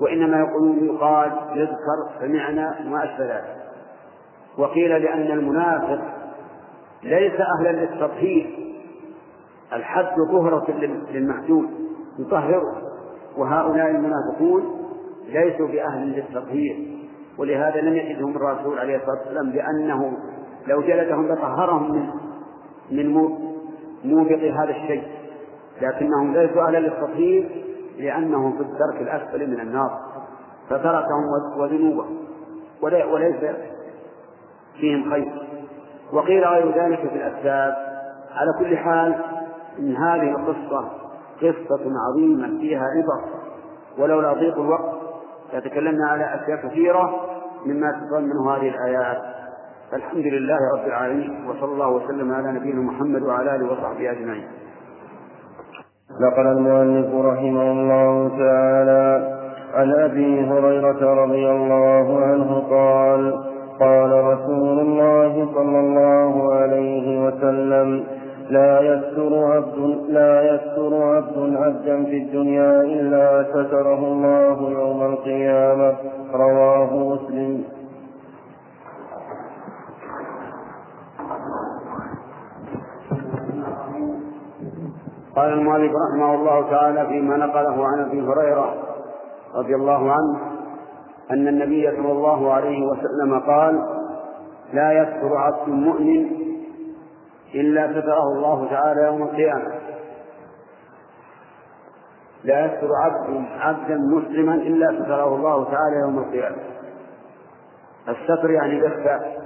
وإنما يقولون يقال يذكر سمعنا وما أشبه ذلك. وقيل لأن المنافق ليس أهلا للتطهير الحد طهرة للمحدود يطهره وهؤلاء المنافقون ليسوا بأهل للتطهير ولهذا لم يجدهم الرسول عليه الصلاة والسلام لأنه لو جلدهم لطهرهم من من موبق هذا الشيء لكنهم ليسوا أهلا للتطهير لأنهم في الدرك الأسفل من النار فتركهم وذنوبهم وليس فيهم خير. وقيل غير ذلك في الأسباب. على كل حال إن هذه القصة قصة عظيمة فيها عبر ولولا ضيق الوقت لتكلمنا على أشياء كثيرة مما تتضمن هذه الآيات. الحمد لله رب العالمين وصلى الله وسلم على نبينا محمد وعلى آله وصحبه أجمعين. نقل المؤلف رحمه الله تعالى عن أبي هريرة رضي الله عنه قال قال رسول الله صلى الله عليه وسلم لا يستر عبد لا يستر عبد عبدا في الدنيا إلا ستره الله يوم القيامة. رواه مسلم. قال المؤلف رحمه الله تعالى فيما نقله عن أبي هريرة رضي الله عنه أن النبي صلى الله عليه وسلم قال لا يستر عبد مؤمن إلا ستره الله تعالى يوم القيامة. لا يستر عبد عبدا مسلما إلا ستره الله تعالى يوم القيامة. الستر يعني الإخفاء.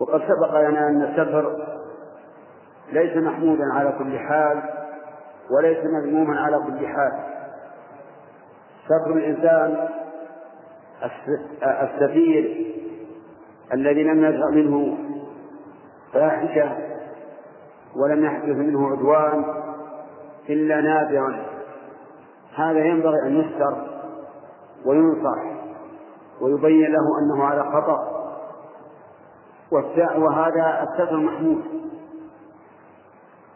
وقد سبق لنا أن الستر ليس محمودا على كل حال وليس مذموما على كل حال. ستر الإنسان الستير الذي لم يجرأ منه فاحشة ولم يحدث منه عدوان إلا نادرا. هذا ينبغي أن يستر وينصح ويبين له أنه على خطأ. وهذا الستر محمود.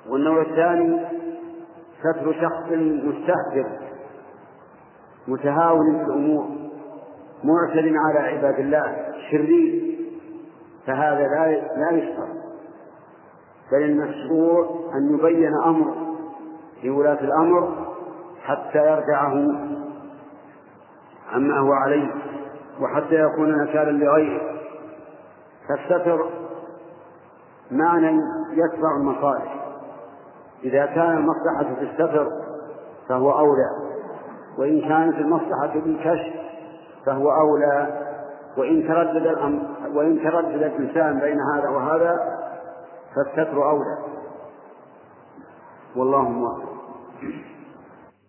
والنوع الثاني ستر شخص مستهتر متهاون في الأمور معتد على عباد الله شرير فهذا لا لا يشتر بل المشروع أن يبين أمر لولاة الأمر حتى يرجعه عما هو عليه وحتى يكون نكالا لغيره. فالستر معنى يتبع المصالح. إذا كان المصلحة في الستر فهو أولى وإن كانت المصلحة في الكشف فهو أولى وإن تردد وإن تردد الإنسان بين هذا وهذا فالستر أولى. والله موفق.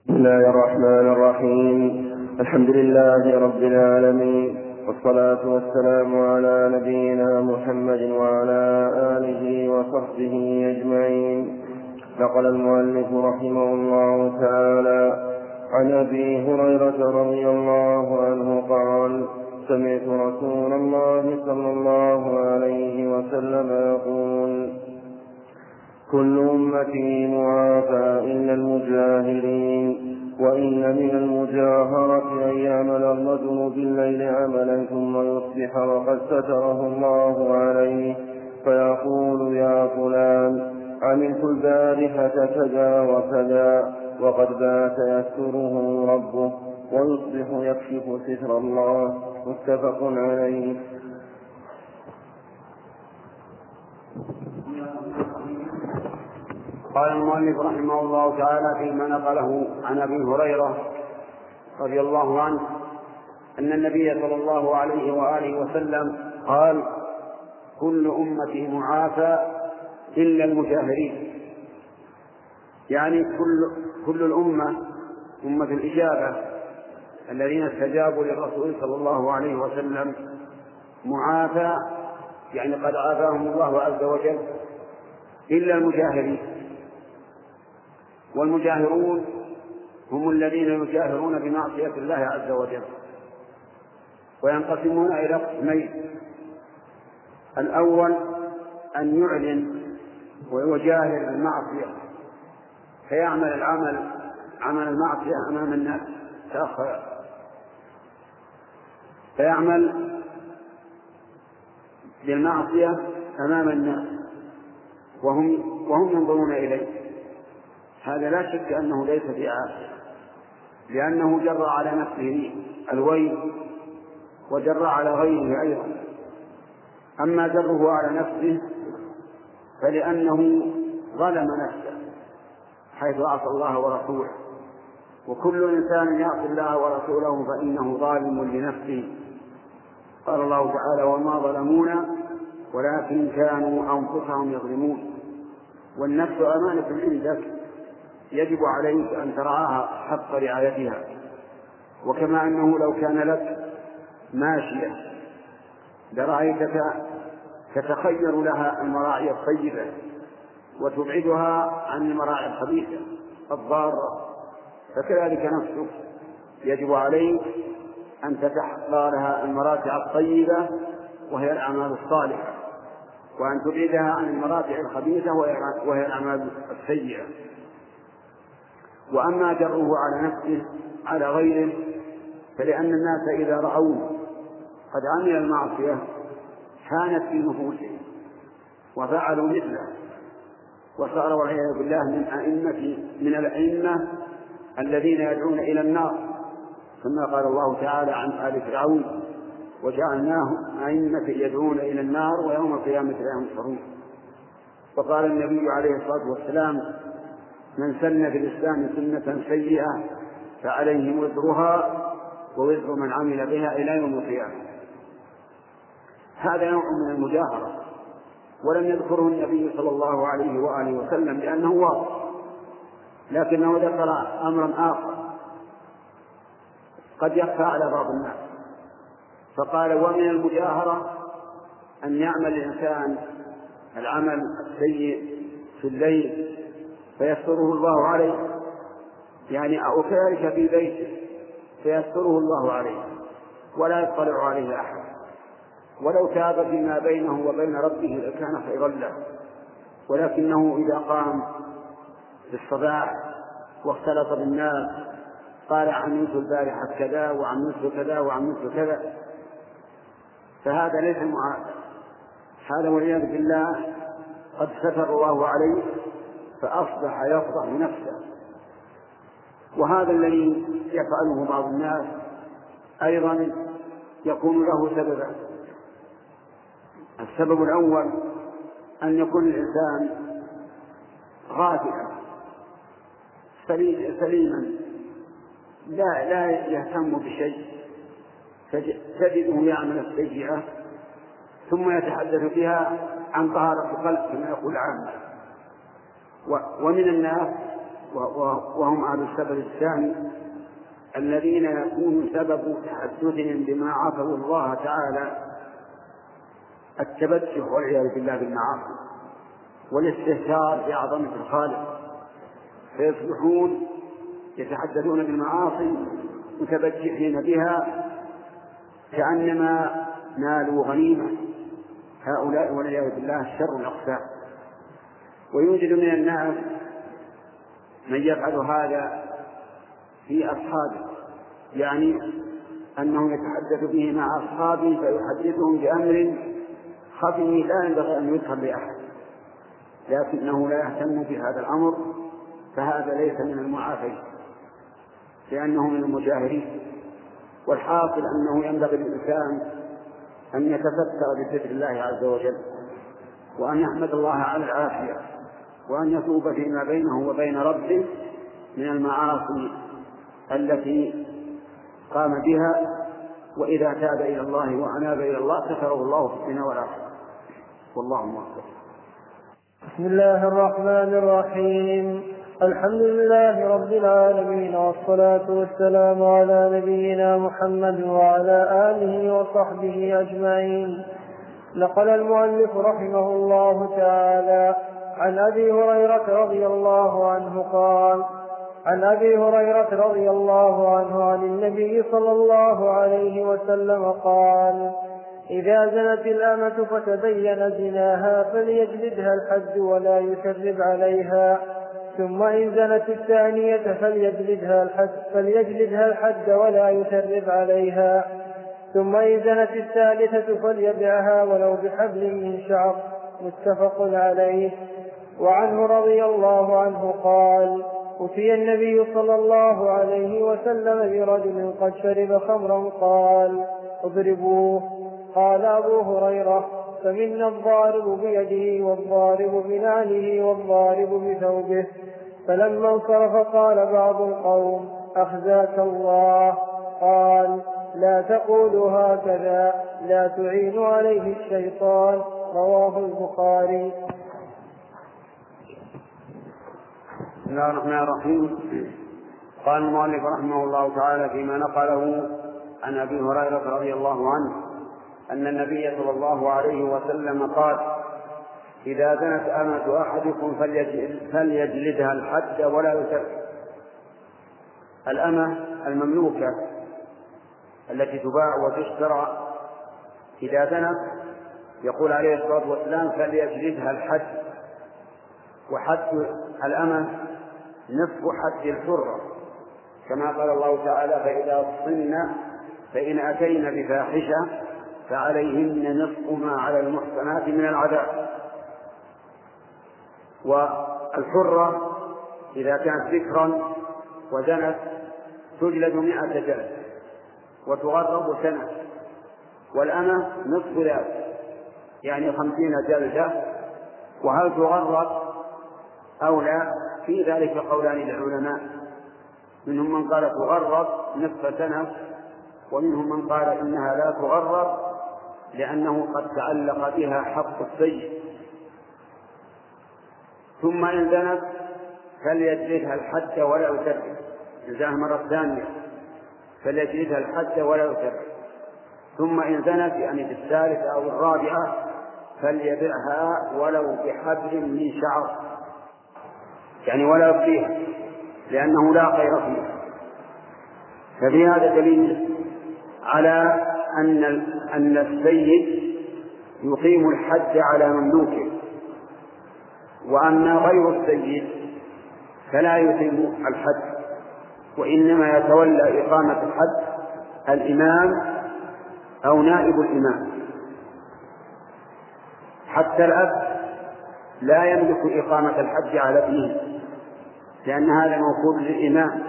بسم الله الرحمن الرحيم. الحمد لله رب العالمين والصلاة والسلام على نبينا محمد وعلى آله وصحبه أجمعين. نقل المؤلف رحمه الله تعالى عن أبي هريرة رضي الله عنه قال سمعت رسول الله صلى الله عليه وسلم يقول كل أمتي معافى إلا المجاهرين وإن من المجاهرة أن يعمل الرجل بالليل عملا ثم يصبح وقد ستره الله عليه فيقول يا فلان عملت البارحة كذا وكذا وقد بات يستره ربه ويصبح يكشف ستر الله. متفق عليه. قال المؤلف رحمه الله تعالى فيما نقله عن أبي هريرة رضي الله عنه أن النبي صلى الله عليه وآله وسلم قال كل أمتي معافى إلا المجاهرين. يعني كل كل الأمة أمة الإجابة الذين استجابوا للرسول صلى الله عليه وسلم معافى يعني قد عافاهم الله عز وجل إلا المجاهرين. والمجاهرون هم الذين يجاهرون بمعصية الله عز وجل وينقسمون إلى قسمين. الأول أن يعلن ويجاهر المعصية. فيعمل العمل عمل المعصية أمام الناس تأخر. فيعمل بالمعصية أمام الناس وهم وهم ينظرون إليه. هذا لا شك أنه ليس بعافية لأنه جرى على نفسه الويل وجرى على غيره أيضا. أما جره على نفسه فلأنه ظلم نفسه حيث عصى الله ورسوله. وكل إنسان يعصي الله ورسوله فإنه ظالم لنفسه. قال الله تعالى وما ظلمونا ولكن كانوا أنفسهم يظلمون. والنفس أمانة عندك يجب عليك أن ترعاها حق رعايتها. وكما أنه لو كان لك ماشية لرأيتك تتخير لها المراعي الطيبة وتبعدها عن المراعي الخبيثة الضارة. فكذلك نفسك يجب عليك أن تتحقى لها المراتع الطيبة وهي الأعمال الصالحة وأن تبعدها عن المراتع الخبيثة وهي الأعمال السيئة. وأما جره على نفسه على غيره فلأن الناس إذا رأوه قد عمل المعصية كانت في نفوسهم وفعلوا مثله. وصار والعياذ بالله من أئمة من الأئمة الذين يدعون إلى النار. كما قال الله تعالى عن آل فرعون وجعلناهم أئمة يدعون إلى النار ويوم القيامة لا ينصرون. وقال النبي عليه الصلاة والسلام من سن في الإسلام سنة سيئة فعليه وزرها ووزر من عمل بها إلى يوم القيامة. هذا نوع من المجاهرة ولم يذكره النبي صلى الله عليه وآله وسلم لأنه واضح لكنه ذكر أمرا آخر قد يخفى على بعض الناس فقال ومن المجاهرة أن يعمل الإنسان العمل السيء في الليل فيستره الله عليه يعني وكذلك في بيته فيستره الله عليه ولا يطلع عليه أحد. ولو تاب فيما بينه وبين ربه لكان خيرا له. ولكنه إذا قام في الصباح واختلط بالناس قال عملت البارحة كذا وعملت كذا وعملت كذا. فهذا ليس معافى هذا والعياذ بالله قد ستر الله عليه فأصبح يفضح نفسه. وهذا الذي يفعله بعض الناس أيضا يكون له سببا. السبب الأول أن يكون الإنسان غافلا سليما لا لا يهتم بشيء تجده يعمل السيئة ثم يتحدث بها عن طهارة القلب كما يقول عامة ومن الناس وهم أهل السبب الثاني الذين يكون سبب تحدثهم بما عصوا الله تعالى التبجح والعياذ بالله بالمعاصي والاستهتار بعظمة الخالق. فيصبحون يتحدثون بالمعاصي متبجحين بها كأنما نالوا غنيمة. هؤلاء والعياذ بالله شر الأقسام. ويوجد من الناس من يفعل هذا في أصحابه. يعني أنه يتحدث به مع أصحابه فيحدثهم بأمر خفي لا ينبغي أن يظهر لأحد لكنه لا يهتم بهذا الأمر فهذا ليس من المعافين لأنه من المجاهرين والحاصل أنه ينبغي للإنسان أن يتفكر بذكر الله عز وجل وأن يحمد الله على العافية وأن يتوب فيما بينه وبين ربه من المعاصي التي قام بها وإذا تاب إلى الله وأناب إلى الله ستره الله في الدنيا والآخرة. والله موفق. بسم الله الرحمن الرحيم. الحمد لله رب العالمين والصلاة والسلام على نبينا محمد وعلى آله وصحبه أجمعين. نقل المؤلف رحمه الله تعالى عن أبي هريرة رضي الله عنه قال عن أبي هريرة رضي الله عنه عن النبي صلى الله عليه وسلم قال إذا زنت الأمة فتبين زناها فليجلدها الحد ولا يكذب عليها. ثم إن زنت الثانية فليجلدها الحد فليجلدها الحد ولا يثرب عليها. ثم إن زنت الثالثة فليبعها ولو بحبل من شعر متفق عليه. وعنه رضي الله عنه قال أتي النبي صلى الله عليه وسلم برجل قد شرب خمرا قال أضربوه. قال أبو هريرة فمنا الضارب بيده والضارب بنعله والضارب بثوبه. فلما انصرف قال بعض القوم أخزاك الله. قال لا تقولوا هكذا لا تعين عليه الشيطان. رواه البخاري. بسم الله الرحمن الرحيم. قال المؤلف رحمه الله تعالى فيما نقله عن أبي هريرة رضي الله عنه. أن النبي صلى الله عليه وسلم قال إذا زنت أمة أحدكم فليجلدها الحد ولا يسر الأمة المملوكة التي تباع وتشترى إذا زنت يقول عليه الصلاة والسلام فليجلدها الحد وحد الأمة نصف حد الحرة كما قال الله تعالى فإذا صن فإن أتين بفاحشة فعليهن نصف ما على المحصنات من العذاب. والحرة إذا كانت ذكرا وزنت تجلد مئة جلد وتغرب سنة والأمة نصف ذلك يعني خمسين جلدة. وهل تغرب أو لا؟ في ذلك قولان للعلماء منهم من قال تغرب نصف سنة ومنهم من قال إنها لا تغرب لأنه قد تعلق بها حق السيد. ثم إن زنت فليجلدها الحد ولا يكرر إلزامها مرة ثانية. فليجلدها الحد ولا يكرر ثم إن زنت يعني في الثالثة أو الرابعة فليبعها ولو بحبل من شعر. يعني ولا يبقيها لأنه لا خير فيها. ففي هذا دليل على أن أن السيد يقيم الحد على مملوكه وأما غير السيد فلا يقيم الحد وإنما يتولى إقامة الحد الإمام أو نائب الإمام. حتى الأب لا يملك إقامة الحد على ابنه لأن هذا موكول للإمام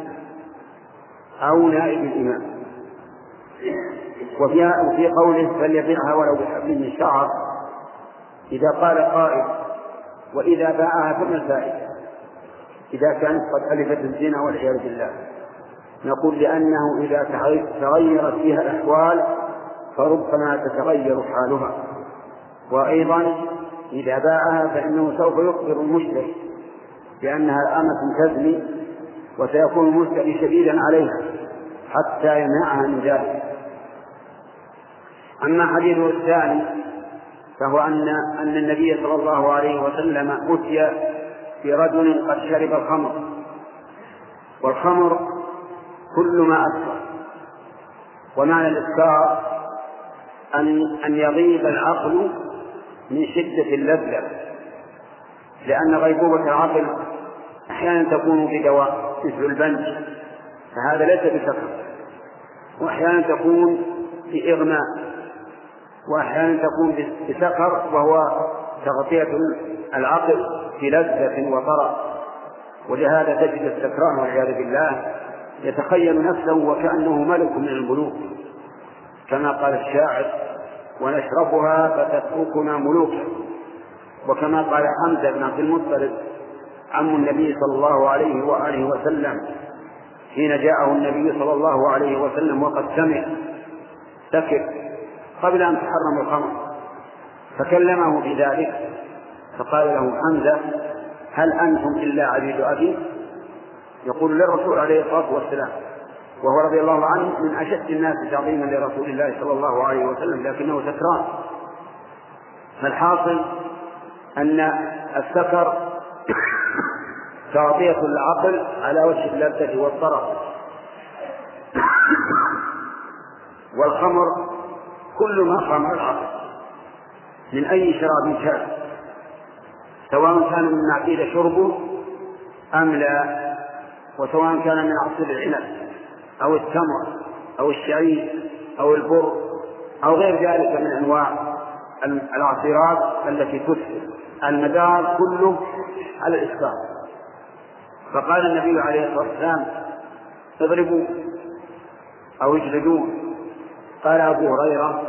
أو نائب الإمام. وفي وفي قوله فليبيعها ولو بحبل من شعر إذا قال قائل وإذا باعها فما الفائدة؟ إذا كانت قد ألفت الزنا والعياذ بالله. نقول لأنه إذا تغيرت فيها الأحوال فربما تتغير حالها. وأيضا إذا باعها فإنه سوف يخبر المشتري بأنها أمة تزني وسيكون المشتري شديدا عليها حتى يمنعها من ذلك. أما حديثه الثاني فهو أن أن النبي صلى الله عليه وسلم أتي برجل قد شرب الخمر. والخمر كل ما أسكر ومعنى الإسكار أن أن يغيب العقل من شدة اللذة. لأن غيبوبة العقل أحيانا تكون بدواء مثل البنج. فهذا ليس بسكر وأحيانا تكون بإغماء وأحيانا تكون بسكر وهو تغطية العقل بلذة وطرب ولهذا تجد السكران والعياذ بالله يتخيل نفسه وكأنه ملك من الملوك. كما قال الشاعر ونشربها فتتركنا ملوكا وكما قال حمزة بن عبد المطلب عم النبي صلى الله عليه وآله وسلم حين جاءه النبي صلى الله عليه وسلم وقد سمع سكر قبل أن تحرم الخمر. فكلمه في ذلك فقال له حمزة هل أنتم إلا عبيد أبي؟ يقول للرسول عليه الصلاة والسلام وهو رضي الله عنه من أشد الناس تعظيما لرسول الله صلى الله عليه وسلم لكنه سكران فالحاصل أن السكر تغطية العقل على وجه اللذة والطرف والخمر كل ما العقل من أي شراب كان. سواء كان من معقيل شربه أم لا وسواء كان من عصير العنب أو التمر أو الشعير أو البر أو غير ذلك من أنواع العصيرات التي تسكر المدار كله على الإسكار فقال النبي عليه الصلاة والسلام اضربوا أو اجلدوه قال أبو هريرة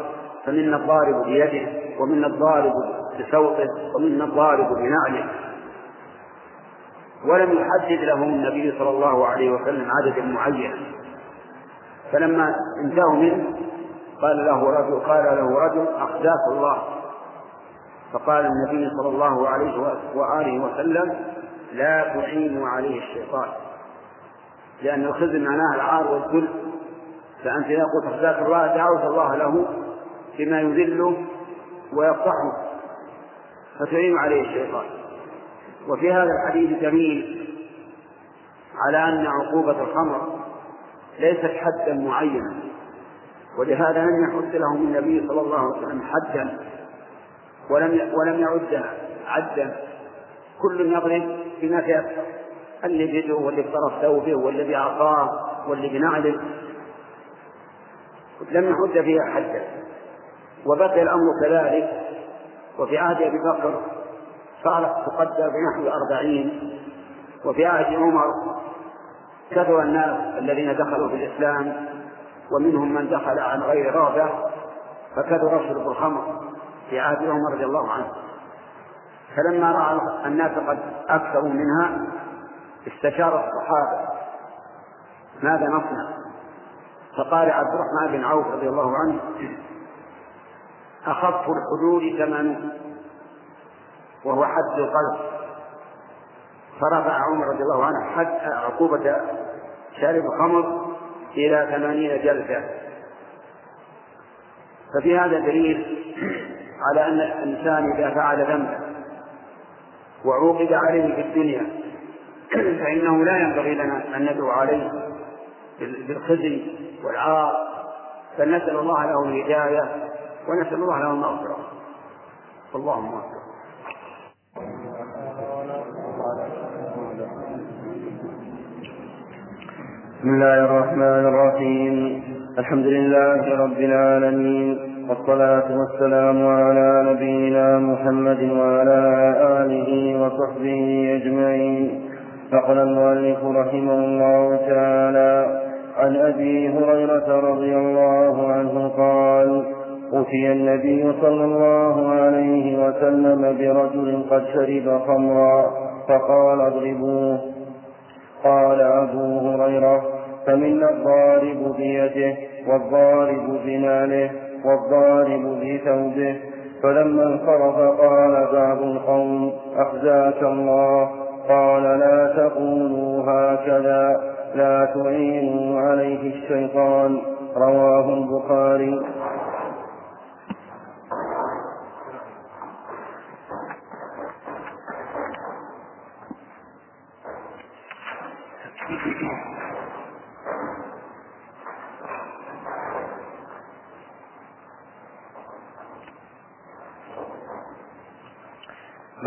فمنا الضارب بيده ومنا الضارب بسوطه ومنا الضارب بنعله. ولم يحدد لهم النبي صلى الله عليه وسلم عددا معينا فلما انتهوا منه قال له رجل قال له رجل أخزاك الله. فقال النبي صلى الله عليه وآله وسلم لا تعينوا عليه الشيطان. لأن الخزي معناه العار والذل. فأنت إذا قلت أخزاك الله دعوت الله له بما يذله ويفضحه فتعين عليه الشيطان. وفي هذا الحديث دليل على أن عقوبة الخمر ليست حدا معينا ولهذا لم يحد لهم النبي صلى الله عليه وسلم حدا ولم ولم يعدها عدا. كل يضرب بما تيسر اللي بيده واللي بطرف ثوبه والذي بعصاه واللي بنعله. لم يحد فيها حدا وبقي الأمر كذلك. وفي عهد أبي بكر صارت تقدر بنحو أربعين. وفي عهد عمر كثر الناس الذين دخلوا في الإسلام ومنهم من دخل عن غير رغبة فكثر شرب الخمر في عهد عمر رضي الله عنه. فلما رأى الناس قد أكثروا منها استشار الصحابة. ماذا نصنع؟ فقال عبد الرحمن بن عوف رضي الله عنه أخف الحدود ثمن وهو حد القلب فرفع عمر رضي الله عنه حد عقوبة شارب الخمر إلى ثمانين جلدة ففي هذا دليل على أن الإنسان إذا فعل ذنبا وعوقب عليه في الدنيا فإنه لا ينبغي لنا أن ندعو عليه بالخزي والعار بل نسأل الله له الهداية ونسأل الله له المغفرة. اللهم أكبر بسم الله الرحمن الرحيم. الحمد لله رب العالمين والصلاة والسلام على نبينا محمد وعلى آله وصحبه أجمعين. نقل المؤلف رحمه الله تعالى عن أبي هريرة رضي الله عنه قال أتي النبي صلى الله عليه وسلم برجل قد شرب خمرا فقال اضربوه. قال أبو هريرة فمنا الضارب بيده والضارب بناله والضارب بثوبه. فلما انصرف قال بعض القوم أخزاك الله. قال لا تقولوا هكذا. لا تعينوا عليه الشيطان. رواه البخاري.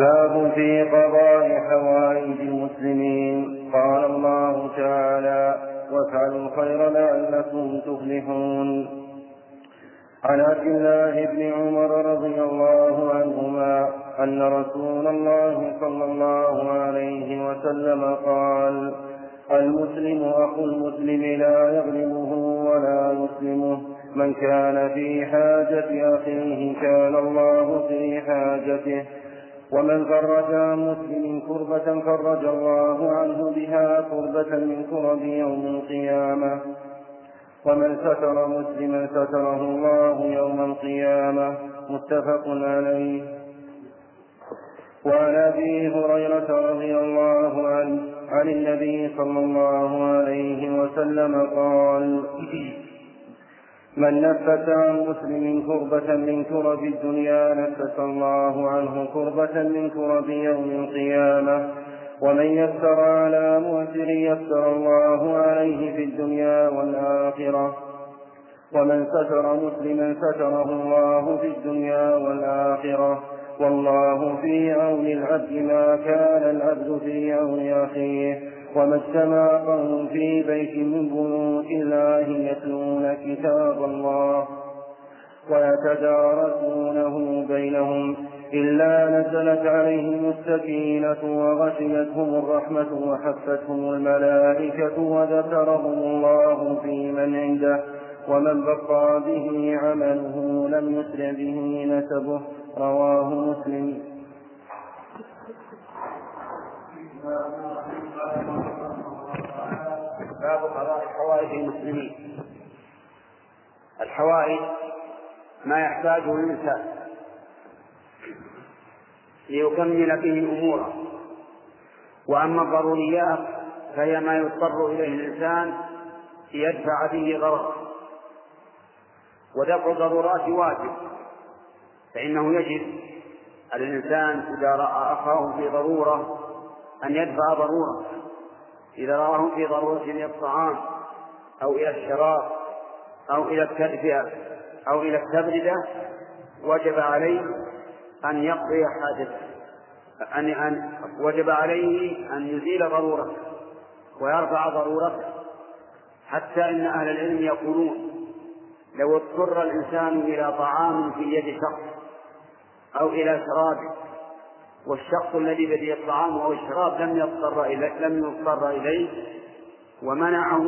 باب في قضاء حوائج المسلمين. قال الله تعالى وافعلوا الخير لعلكم تفلحون. عن عبد الله بن عمر رضي الله عنهما أن رسول الله صلى الله عليه وسلم قال المسلم أخو المسلم لا يظلمه ولا يسلمه. من كان في حاجة أخيه كان الله في حاجته. ومن فرج عن مسلم كربة فرج الله عنه بها كربة من كرب يوم القيامة. ومن ستر مسلما ستره الله يوم القيامة. متفق عليه. وعن أبي هريرة رضي الله عنه عن النبي صلى الله عليه وسلم قال من نفس عن مسلم كربة من كرب الدنيا نفس الله عنه كربة من كرب يوم القيامة. ومن يسر على مؤسر يسر الله عليه في الدنيا والآخرة. ومن ستر مسلما ستره الله في الدنيا والآخرة. والله في عون العبد ما كان العبد في عون أخيه. وما قوم في بيت من بيوت الله يتلون كتاب الله ويتدارسونه بينهم إلا نزلت عليهم السكينة وغشيتهم الرحمة وحفتهم الملائكة وذكرهم الله في من عنده ومن بقى به عمله لم يسرع به نسبه رواه مسلم باب قضاء حوائج المسلمين. الحوائج ما يحتاجه الإنسان ليكمل به أموره. وأما الضروريات فهي ما يضطر إليه الإنسان ليدفع به غرضه ودفع الضرورات واجب فإنه يجب على الإنسان إذا رأى أخاه في ضرورة أن يدفع ضرورة. إذا رآه في ضرورة إلى الطعام أو إلى الشراب أو إلى التدفئة أو إلى التبردة وجب عليه أن يقضي حاجته. أن أن وجب عليه أن يزيل ضرورته ويرفع ضرورته. حتى إن أهل العلم يقولون لو اضطر الإنسان إلى طعام في يد شخص أو إلى شراب والشخص الذي بيده الطعام أو الشراب لم يضطر إليه لم يضطر إليه ومنعه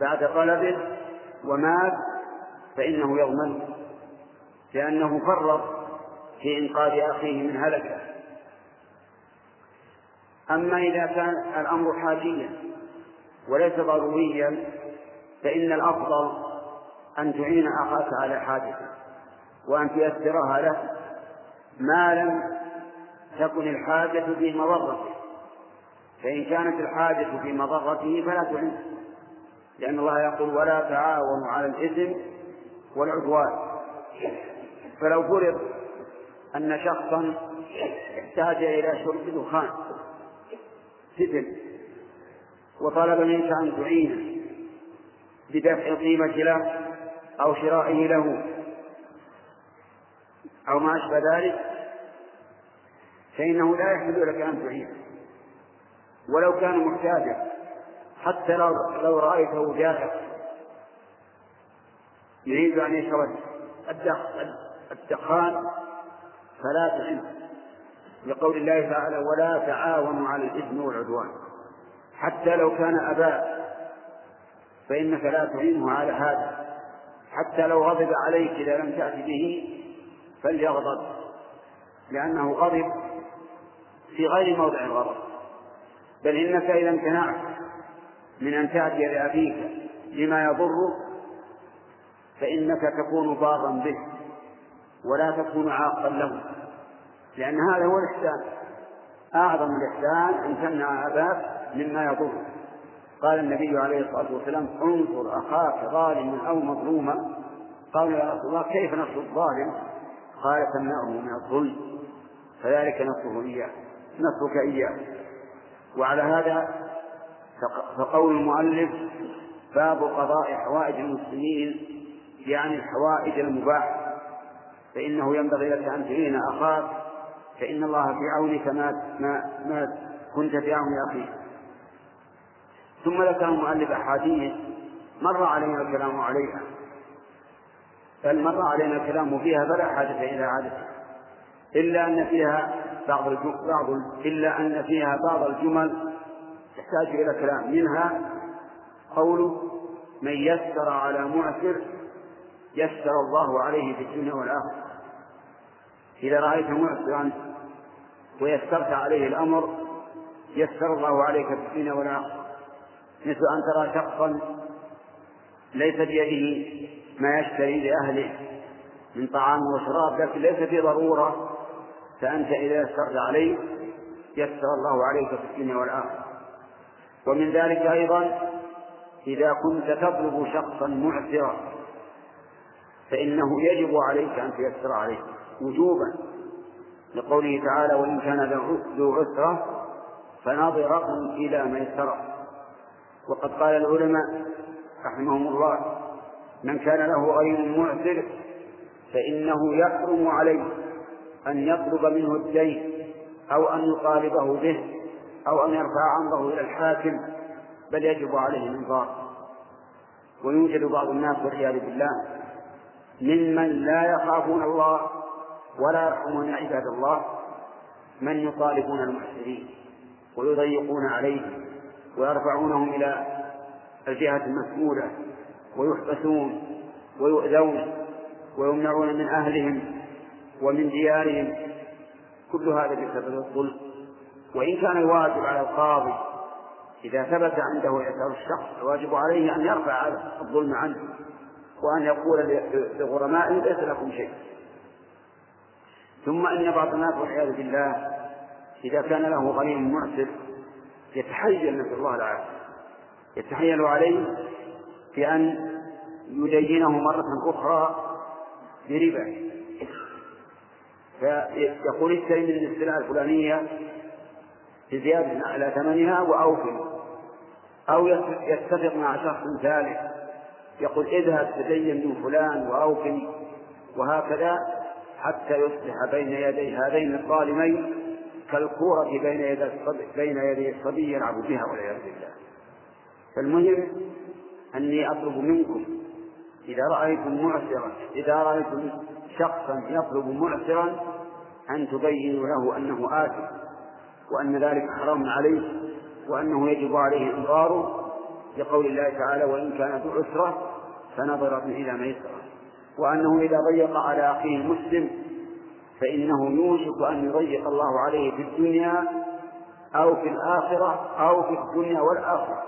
بعد طلبه ومات فإنه يضمن لأنه فرط في إنقاذ أخيه من هلكة. أما إذا كان الأمر حاجيا وليس ضروريا فإن الأفضل أن تعين أخاك على حاجته وأن تيسرها له ما لم تكن الحاجة في مضرته. فإن كانت الحاجة في مضرته فلا تعين. لأن الله يقول ولا تعاونوا على الإثم والعدوان. فلو فرض أن شخصا احتاج إلى شرب دخان فتن وطلب منك أن تعينه بدفع القيمة له أو شرائه له أو ما أشبه ذلك فإنه لا يحل لك أن تعينه ولو كان محتاجا حتى لو لو رأيته جائع يريد أن يشرب الدخان فلا تعن لقول الله تعالى ولا تعاونوا على الإثم والعدوان حتى لو كان أباء فإنك لا تعينه على هذا. حتى لو غضب عليك إذا لم تأت به فليغضب. لأنه غضب في غير موضع الغضب بل إنك إذا امتنعت من أن تأتي لأبيك لما يضره فإنك تكون ضارا به ولا تكون عاقا له. لأن هذا هو الإحسان. أعظم الإحسان أن تمنع أباك مما يضره. قال النبي عليه الصلاة والسلام انظر أخاك ظالما أو مظلوما. قال يا رسول الله كيف نصر الظالم؟ قال تمنعه من الظلم. فذلك نصره إياه. نصرك إياه. وعلى هذا فقول المؤلف باب قضاء حوائج المسلمين يعني الحوائج المباحة. فإنه ينبغي لك أن تعين أخاك فإن الله في عونك ما ما ما كنت في عون أخيك. ثم ذكر المؤلف أحاديث مر علينا الكلام عليها. بل مر علينا الكلام فيها فلا حاجة إلى عادتها. إلا أن فيها بعض بعض إلا أن فيها بعض الجمل تحتاج إلى كلام. منها قوله من يسر على معسر يسر الله عليه في الدنيا والآخرة. إذا رأيت معسرا ويسرت عليه الأمر يسر الله عليك في الدنيا والآخرة. مثل أن ترى شخصا ليس بيده ما يشتري لأهله من طعام وشراب لكن ليس في ضرورة فأنت إذا يسرت عليه يسر الله عليك في الدنيا والآخرة. ومن ذلك أيضا إذا كنت تطلب شخصا معسرا فإنه يجب عليك أن تيسر عليه وجوبا لقوله تعالى وإن كان ذو عسرة فنظرة إلى ميسرة وقد قال العلماء رحمهم الله من كان له غير معسر فإنه يحرم عليه أن يطلب منه الدين أو أن يطالبه به أو أن يرفع أمره إلى الحاكم بل يجب عليه الإنظار ويوجد بعض الناس والعياذ بالله ممن لا يخافون الله ولا يرحمون عباد الله من يطالبون المحسنين ويضيقون عليهم ويرفعونهم إلى الجهة المسؤولة ويحبسون ويؤذون ويمنعون من أهلهم ومن ديارهم كل هذا بسبب الظلم. وإن كان الواجب على القاضي إذا ثبت عنده إعتار الشخص الواجب عليه أن يرفع الظلم عنه وأن يقول لغرمائه ليس لكم شيء. ثم إن بعض الناس والعياذ بالله إذا كان له غنيم معسر يتحيل نسأل الله العافية. يتحيل عليه بأن يدينه مرة أخرى بربا. فيقول اشتري من السلعة الفلانية بزيادة على ثمنها وأوفي. أو يتفق مع شخص ثالث يقول اذهب تدين من فلان وأوفي وهكذا حتى يصبح بين يدي هذين الظالمين كالكورة بين يدي الصبي بين يدي الصبي يلعب بها والعياذ بالله. فالمهم أني أطلب منكم إذا رأيتم معسرا إذا رأيتم شخصا يطلب معسرا أن تبينوا له أنه آثم وأن ذلك حرام عليه وأنه يجب عليه إنظاره لقول الله تعالى وإن كان ذو عسرة فنظرة إلى ميسرة وأنه إذا ضيق على أخيه المسلم فإنه يوشك أن يضيق الله عليه في الدنيا أو في الآخرة أو في الدنيا والآخرة.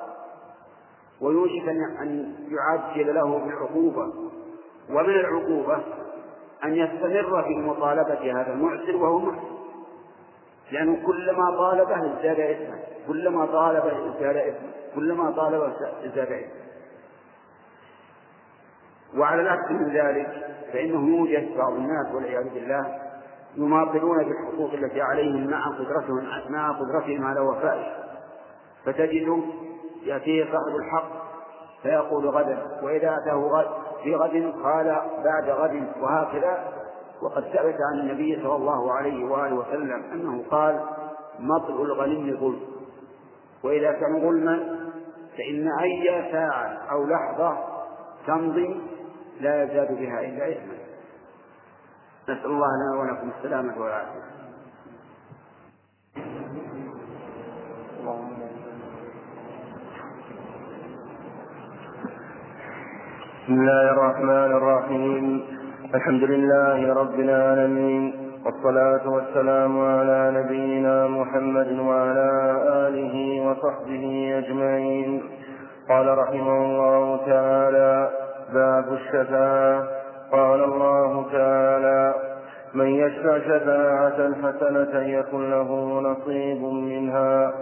ويوشك أن يعجل له بالعقوبة. ومن العقوبة؟ أن يستمر في مطالبة هذا المعسر وهو محسن لأنه كلما طالبه ازداد إثما. كلما طالبه ازداد إثما. كلما طالبه ازداد إثما. وعلى العكس من ذلك فإنه يوجد بعض الناس والعياذ بالله يماطلون بالحقوق التي عليهم مع قدرتهم مع قدرتهم على وفائه. فتجد يأتيه صاحب الحق فيقول غدا وإذا أتاه غد في غد قال بعد غد وهكذا وقد ثبت عن النبي صلى الله عليه وآله وسلم أنه قال مطلع الغني ظلم وإذا كان ظلما فإن أي ساعة أو لحظة تمضي لا يزداد بها إلا إثما. نسأل الله لنا ولكم السلامة والعافية. بسم الله الرحمن الرحيم. الحمد لله رب العالمين. والصلاة والسلام على نبينا محمد وعلى آله وصحبه أجمعين. قال رحمه الله تعالى باب الشفاعة. قال الله تعالى من يشفع شفاعة حسنة يكن له نصيب منها.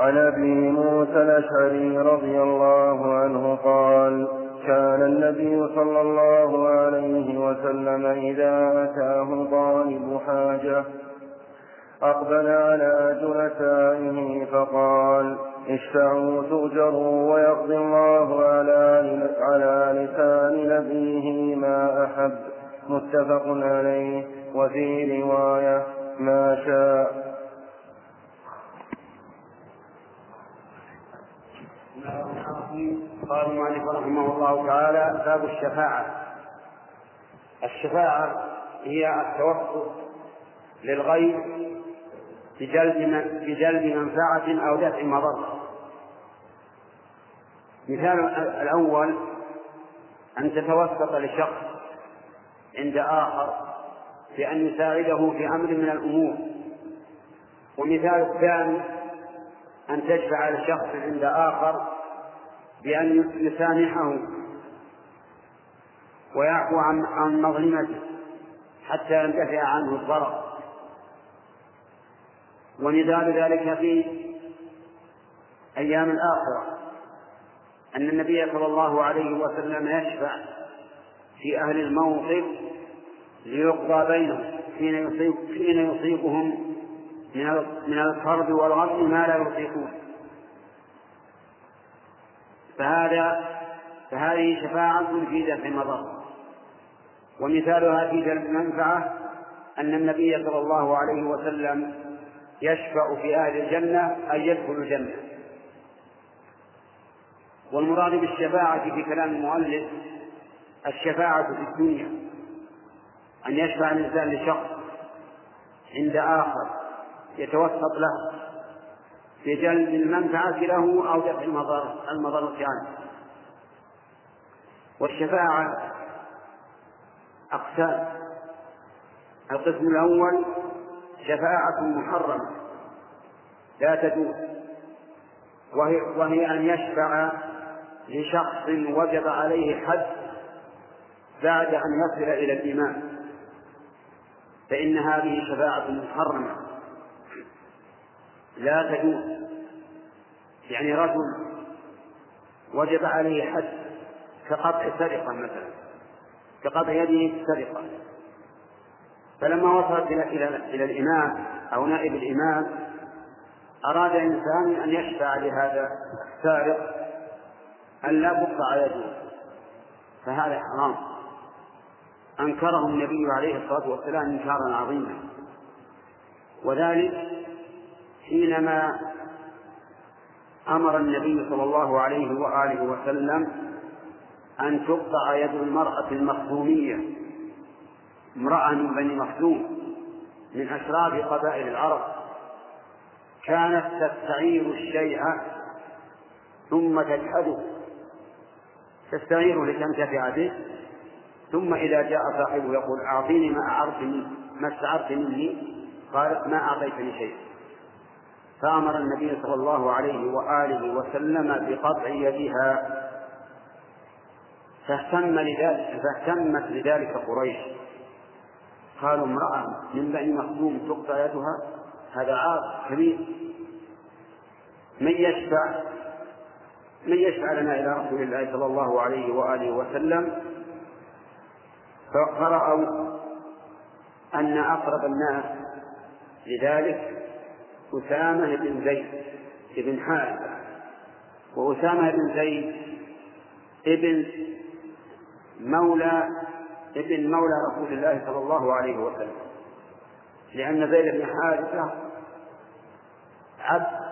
عن أبي موسى الأشعري رضي الله عنه قال كان النبي صلى الله عليه وسلم إذا أتاه طالب حاجة أقبل على جلسائه فقال اشفعوا تؤجروا ويقضي الله على على لسان نبيه ما أحب. متفق عليه. وفي رواية ما شاء قال المؤلف رحمه الله تعالى باب الشفاعة. الشفاعة هي التوسط للغير بجلب بجلب منفعة أو دفع مضرة مثال الأول أن تتوسط لشخص عند آخر بأن يساعده في أمر من الأمور. ومثال الثاني أن تشفع لشخص عند آخر بأن يسامحه ويعفو عن عن مظلمته حتى يندفع عنه الضرر. ومثال ذلك في أيام الآخرة أن النبي صلى الله عليه وسلم يشفع في أهل الموقف ليقضى بينهم حين يصيب حين يصيبهم من من الفرد والغم ما لا يطيقون فهذا فهذه شفاعة في دفع المضر ومثالها في جلب المنفعة أن النبي صلى الله عليه وسلم يشفع في أهل الجنة أي يدخل الجنة. والمراد بالشفاعة في كلام المؤلف الشفاعة في الدنيا. أن يشفع الإنسان لشخص عند آخر يتوسط له. في جلب المنفعة له أو دفع المضر المضرة عنه والشفاعة أقسام. القسم الأول شفاعة محرمة لا تجوز. وهي, وهي أن يشفع لشخص وجب عليه حد بعد أن يصل إلى الإيمان. فإن هذه شفاعة محرمة. لا تجوز. يعني رجل وجب عليه حد كقطع سرقة مثلا كقطع يده السرقة فلما وصلت إلى إلى إلى الإمام أو نائب الإمام أراد إنسان أن يشفع لهذا السارق أن لا تقطع يده. فهذا حرام. أنكره النبي عليه الصلاة والسلام إنكارا عظيما. وذلك حينما أمر النبي صلى الله عليه وآله وسلم أن تقطع يد المرأة المخزومية امرأة من بني مخزوم من أشراف قبائل العرب. كانت تستعير الشيء ثم تجحده. تستعيره لتنتفع به. ثم إذا جاء صاحبه يقول أعطيني ما أعرت ما استعرت مني. قالت ما أعطيتني شيء فأمر النبي صلى الله عليه وآله وسلم بقطع يدها فاهتم لذلك فاهتمت لذلك قريش. قالوا امرأة من بني مخزوم تقطع يدها؟ هذا عار كبير. من يشفع؟ من يشفع لنا إلى رسول الله صلى الله عليه وآله وسلم. فرأوا أن أقرب الناس لذلك أسامة بن زيد بن حارثة وأسامة بن زيد ابن مولى ابن مولى رسول الله صلى الله عليه وسلم. لأن زيد بن حارثة عبد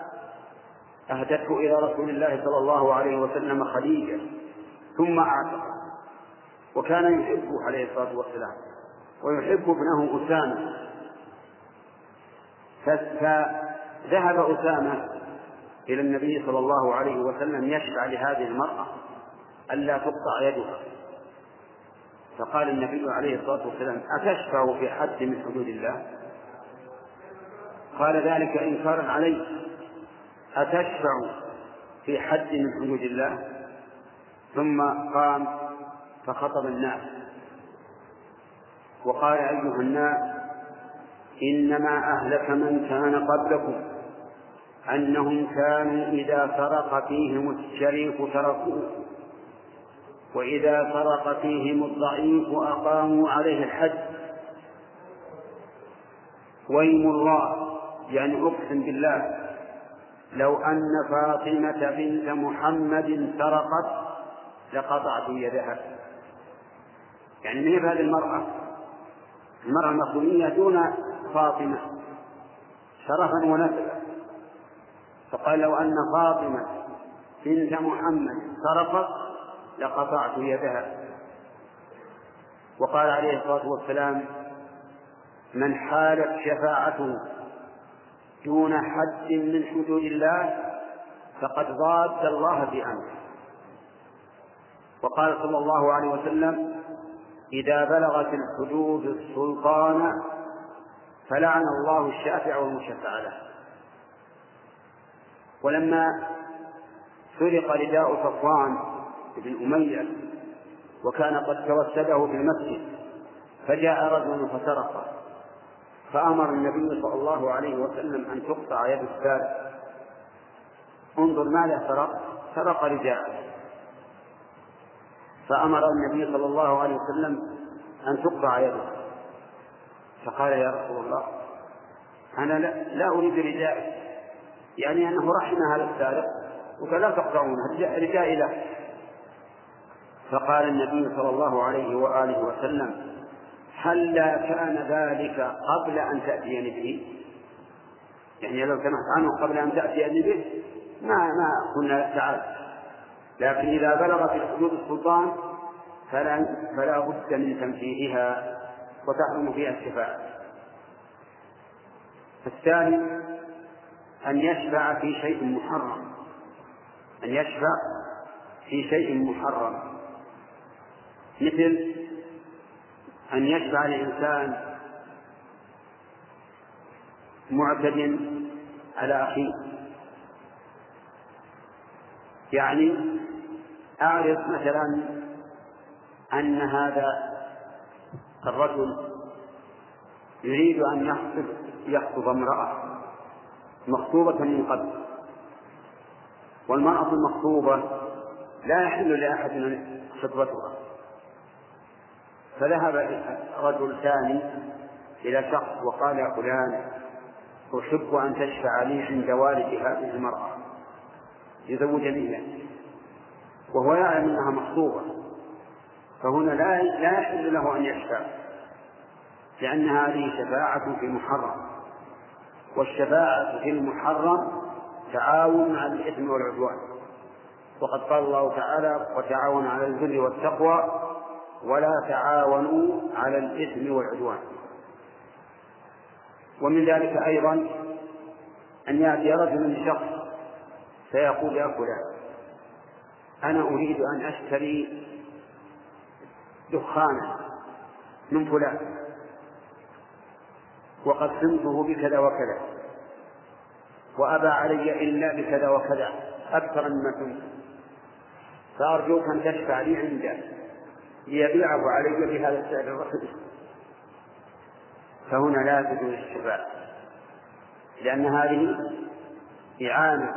أهدته إلى رسول الله صلى الله عليه وسلم خديجة ثم أعتق وكان يحبه عليه الصلاة والسلام. ويحب ابنه أسامة. فذهب أسامة إلى النبي صلى الله عليه وسلم يشفع لهذه المرأة ألا تقطع يدها. فقال النبي عليه الصلاة والسلام أتشفع في حد من حدود الله؟ قال ذلك إنكارا عليه أتشفع في حد من حدود الله؟ ثم قام فخطب الناس. وقال أيها الناس إنما أهلك من كان قبلكم أنهم كانوا إذا سرق فيهم الشريف تركوه وإذا سرق فيهم الضعيف أقاموا عليه الحد. ويم الله يعني أقسم بالله لو أن فاطمة بنت محمد سرقت لقطعت يدها. يعني من هذه المرأة؟ المرأة المخزومية دون فاطمة. شرفا ونسبا فقال لو أن فاطمة بنت محمد سرقت لقطعت يدها. وقال عليه الصلاة والسلام من حالت شفاعته دون حد من حدود الله فقد ضاد الله في أمره وقال صلى الله عليه وسلم إذا بلغت الحدود السلطان فلعن الله الشافع والمشفع له. ولما سرق رداء صفوان بن أمية وكان قد توسده في المسجد فجاء رجل فسرقه فأمر النبي صلى الله عليه وسلم أن تقطع يد السارق. انظر ماذا سرق سرق رداءه. فأمر النبي صلى الله عليه وسلم أن تقطع يده. فقال يا رسول الله أنا لا, لا أريد ردائي يعني أنه رحم هذا السارق وقال لا تقطعونه له فقال النبي صلى الله عليه وآله وسلم هلا كان ذلك قبل أن تأتيني به؟ يعني لو سمحت عنه قبل أن تأتيني به ما ما قلنا تعال. لكن إذا بلغ في حدود السلطان فلا فلا بد من تنفيذها وتحرم فيها الشفاعة الثاني أن يشفع في شيء محرم. أن يشفع في شيء محرم. مثل أن يشفع الإنسان معتد على أخيه. يعني أعرف مثلا أن هذا الرجل يريد أن يخطب يخطب امرأة مخطوبة من قبل والمرأة المخطوبة لا يحل لأحد خطبتها فذهب رجل ثاني إلى شخص وقال يا فلان أحب أن تشفع لي عند والد هذه المرأة يزوجني وهو يعلم أنها مخطوبة. فهنا لا لا يحل له أن يشفع لأن هذه شفاعة في محرم والشفاعة في المحرم تعاون على الإثم والعدوان. وقد قال الله تعالى وتعاون على البر والتقوى ولا تعاونوا على الإثم والعدوان. ومن ذلك أيضا أن يأتي رجل لشخص فيقول يا فلان. أنا أريد أن أشتري دخانا من فلان وقد صمته بكذا وكذا وأبى علي إلا بكذا وكذا أكثر مما كنت فأرجوك أن تشفع لي عنده ليبيعه علي بهذا السعر الرخيص فهنا لا تجوز الشفاعة لأن هذه إعانة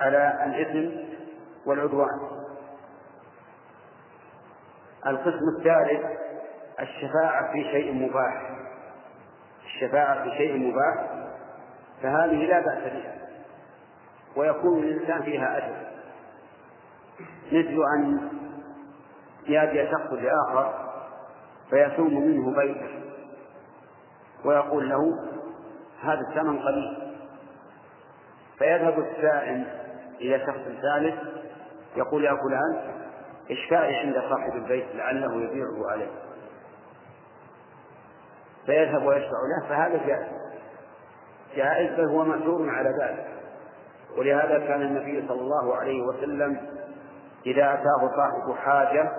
على الإثم والعدوان. القسم الثالث الشفاعة في شيء مباح. الشفاعة في شيء مباح فهذه لا بأس بها ويكون الإنسان فيها أجر. مثل أن يأتي شخص لآخر فيسوم منه بيته ويقول له هذا الثمن قليل. فيذهب السائل إلى شخص ثالث يقول يا فلان اشفعي عند صاحب البيت لعله يبيعه عليه؟ فيذهب ويشفع له فهذا جائز. جائز بل هو مأجور على ذلك. ولهذا كان النبي صلى الله عليه وسلم إذا أتاه صاحب حاجة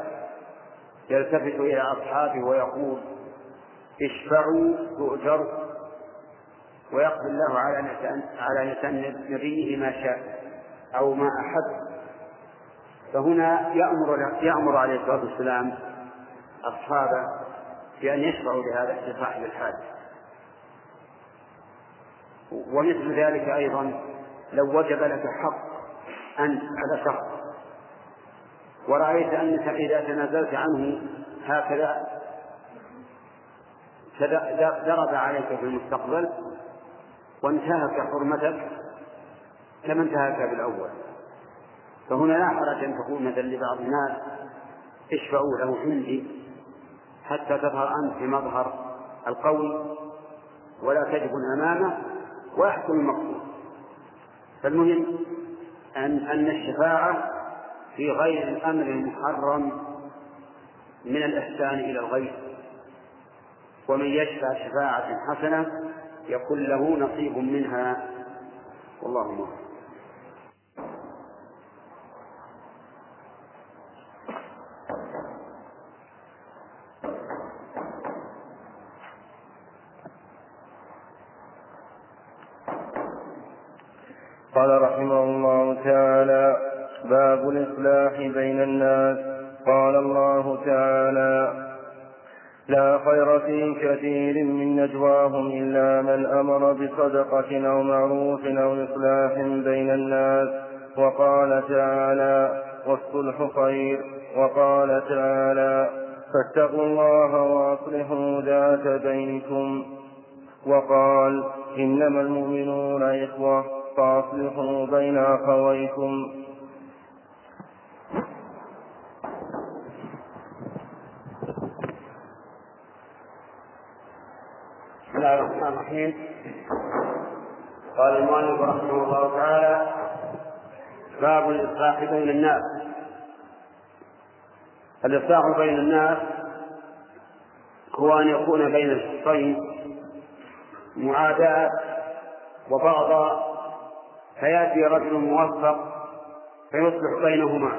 يلتفت إلى أصحابه ويقول اشفعوا تؤجروا ويقضي الله على لسان على لسان نبيه ما شاء أو ما أحب. فهنا يأمر يأمر عليه الصلاة والسلام أصحابه بأن يشفعوا لهذا لصاحب الحاجة ومثل ذلك أيضا لو وجب لك حق أنت على شخص ورأيت أنك إذا تنازلت عنه هكذا درب عليك في المستقبل وانتهك حرمتك كما انتهك بالأول. فهنا لا حرج أن تقول مثلا لبعض الناس اشفعوا له عندي حتى تظهر أنت في مظهر القوي ولا تجبن أمامه ويحكم المقصود. فالمهم أن أن الشفاعة في غير الأمر المحرم من الإحسان إلى الغير. ومن يشفع شفاعة حسنة يكون له نصيب منها. والله موفق قال رحمه الله تعالى باب الإصلاح بين الناس. قال الله تعالى لا خير في كثير من نجواهم إلا من أمر بصدقة أو معروف أو إصلاح بين الناس. وقال تعالى والصلح خير. وقال تعالى فاتقوا الله وأصلحوا ذات بينكم. وقال إنما المؤمنون إخوة. فأصلحوا بين أخويكم. بسم الله الرحمن الرحيم. قال المؤلف رحمه الله تعالى باب الإصلاح بين الناس. الإصلاح بين الناس هو أن يكون بين الشخصين معاداة وبغضاء فيأتي رجل موفق فيصلح بينهما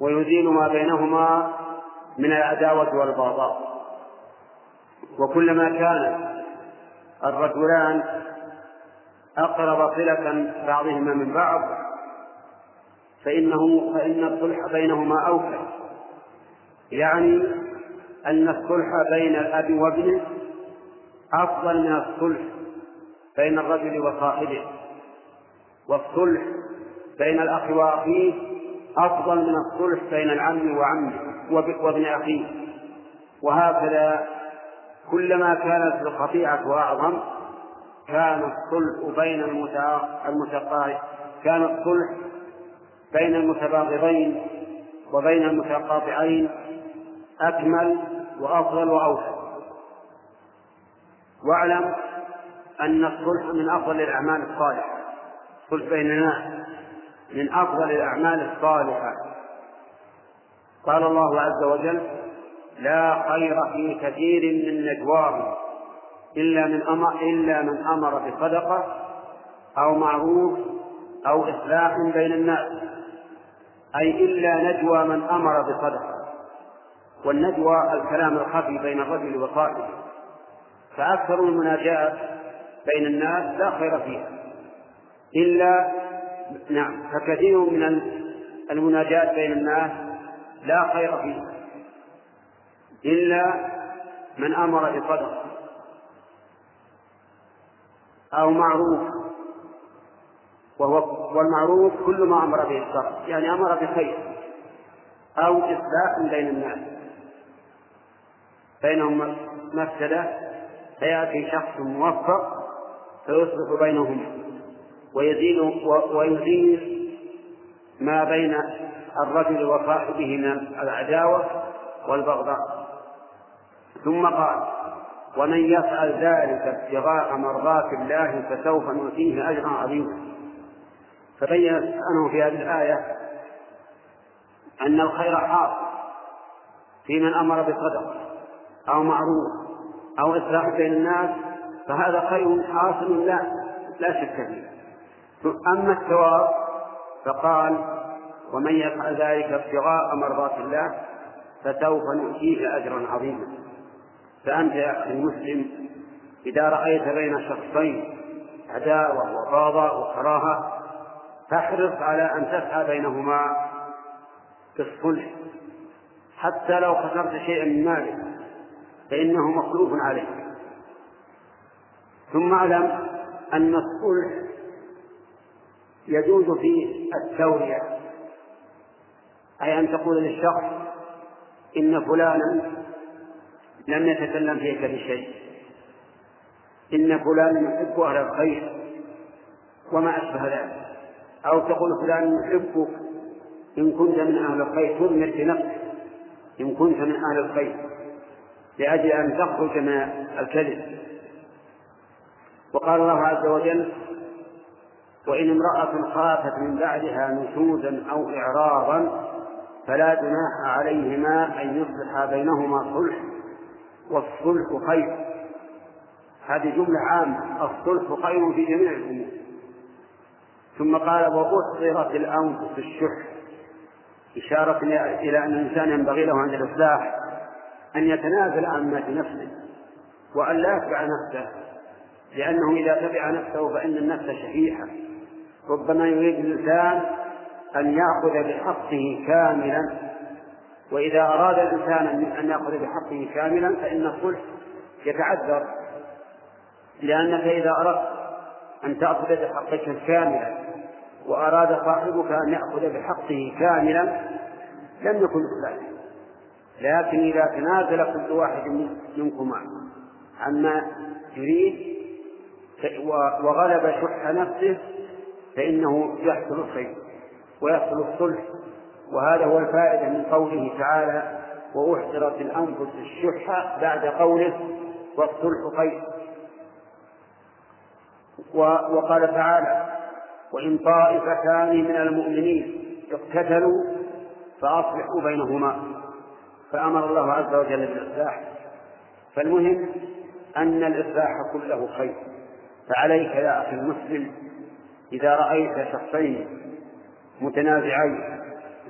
ويزيل ما بينهما من العداوة والبغضاء. وكلما كان الرجلان أقرب صلة بعضهما من بعض فإنه فإن الصلح بينهما أوكل يعني أن الصلح بين الأب وابنه أفضل من الصلح بين الرجل وصاحبه. والصلح بين الأخ وأخيه أفضل من الصلح بين العم وعمه وابن أخيه. وهكذا كلما كانت الخطيئة أعظم كان الصلح بين كان الصلح بين المتباغضين وبين المتقاطعين أكمل وأفضل وأوفى واعلم أن الصلح من أفضل الأعمال الصالحة. الصلح بين الناس من أفضل الأعمال الصالحة. قال الله عز وجل لا خير في كثير من نجواهم إلا من أمر إلا من أمر بصدقة أو معروف أو إصلاح بين الناس أي إلا نجوى من أمر بصدقة. والنجوى الكلام الخفي بين الرجل وصاحبه فأكثر المناجاة بين الناس لا خير فيها. إلا نعم فكثير من المناجاة بين الناس لا خير فيها. إلا من أمر بصدقة أو معروف وهو والمعروف كل ما أمر به الشرع يعني أمر بخير أو إصلاح بين الناس. بينهم مفسدة فيأتي شخص موفق فيصلح بينهما. ويزيل ويزيل ما بين الرجل وصاحبه من العداوة والبغضاء. ثم قال ومن يفعل ذلك ابتغاء مرضات الله فسوف نؤتيه أجرا عظيما. فبين سبحانه في هذه الآية أن الخير حاصل في من أمر بصدقة أو معروف أو إصلاح بين الناس فهذا خير حاصل لا لا شك فيه. أما الثواب فقال ومن يفعل ذلك ابتغاء مرضات الله فسوف نؤتيه أجرا عظيما. فأنت يا أخي المسلم إذا رأيت بين شخصين عداوة وبغضاء وكراهة فاحرص على أن تسعى بينهما بالصلح حتى لو خسرت شيئا من مالك فإنه مخلوف عليك. ثم أعلم أن الصلح يجوز في التورية أي أن تقول للشخص إن فلانا لم يتكلم فيك بشيء. إن فلانا يحب أهل الخير وما أشبه ذلك. أو تقول فلان يحبك إن كنت من أهل الخير تضمر بنفسك إن كنت من أهل الخير لأجل أن تخرج من الكذب. وقال الله عز وجل وإن امرأة خافت من بعدها نشوزا أو إعراضا فلا جناح عليهما أن يصلحا بينهما صلح والصلح خير. هذه جملة عامة. الصلح خير في جميع الأمور. ثم قال وأحضرت الأنفس الشح. إشارة إلى أن الإنسان ينبغي له عند الإصلاح أن يتنازل عن ما في نفسه وأن لا يتبع نفسه لأنه إذا تبع نفسه فإن النفس شحيحة. ربما يريد الإنسان أن يأخذ بحقه كاملا. وإذا أراد الإنسان أن يأخذ بحقه كاملا فإن الصلح يتعذر. لأنك إذا أردت أن تأخذ بحقك كاملا وأراد صاحبك أن يأخذ بحقه كاملا لم يكن ذلك. لكن إذا تنازل كل واحد منكما عما يريد وغلب شح نفسه فإنه يحصل الخير ويحصل الصلح وهذا هو الفائدة من قوله تعالى وأحضرت الأنفس الشح بعد قوله والصلح خير وقال تعالى وإن طائفتان من المؤمنين اقتتلوا فأصلحوا بينهما فأمر الله عز وجل بالإصلاح. فالمهم أن الإصلاح كله خير. فعليك يا أخي المسلم إذا رأيت شخصين متنازعين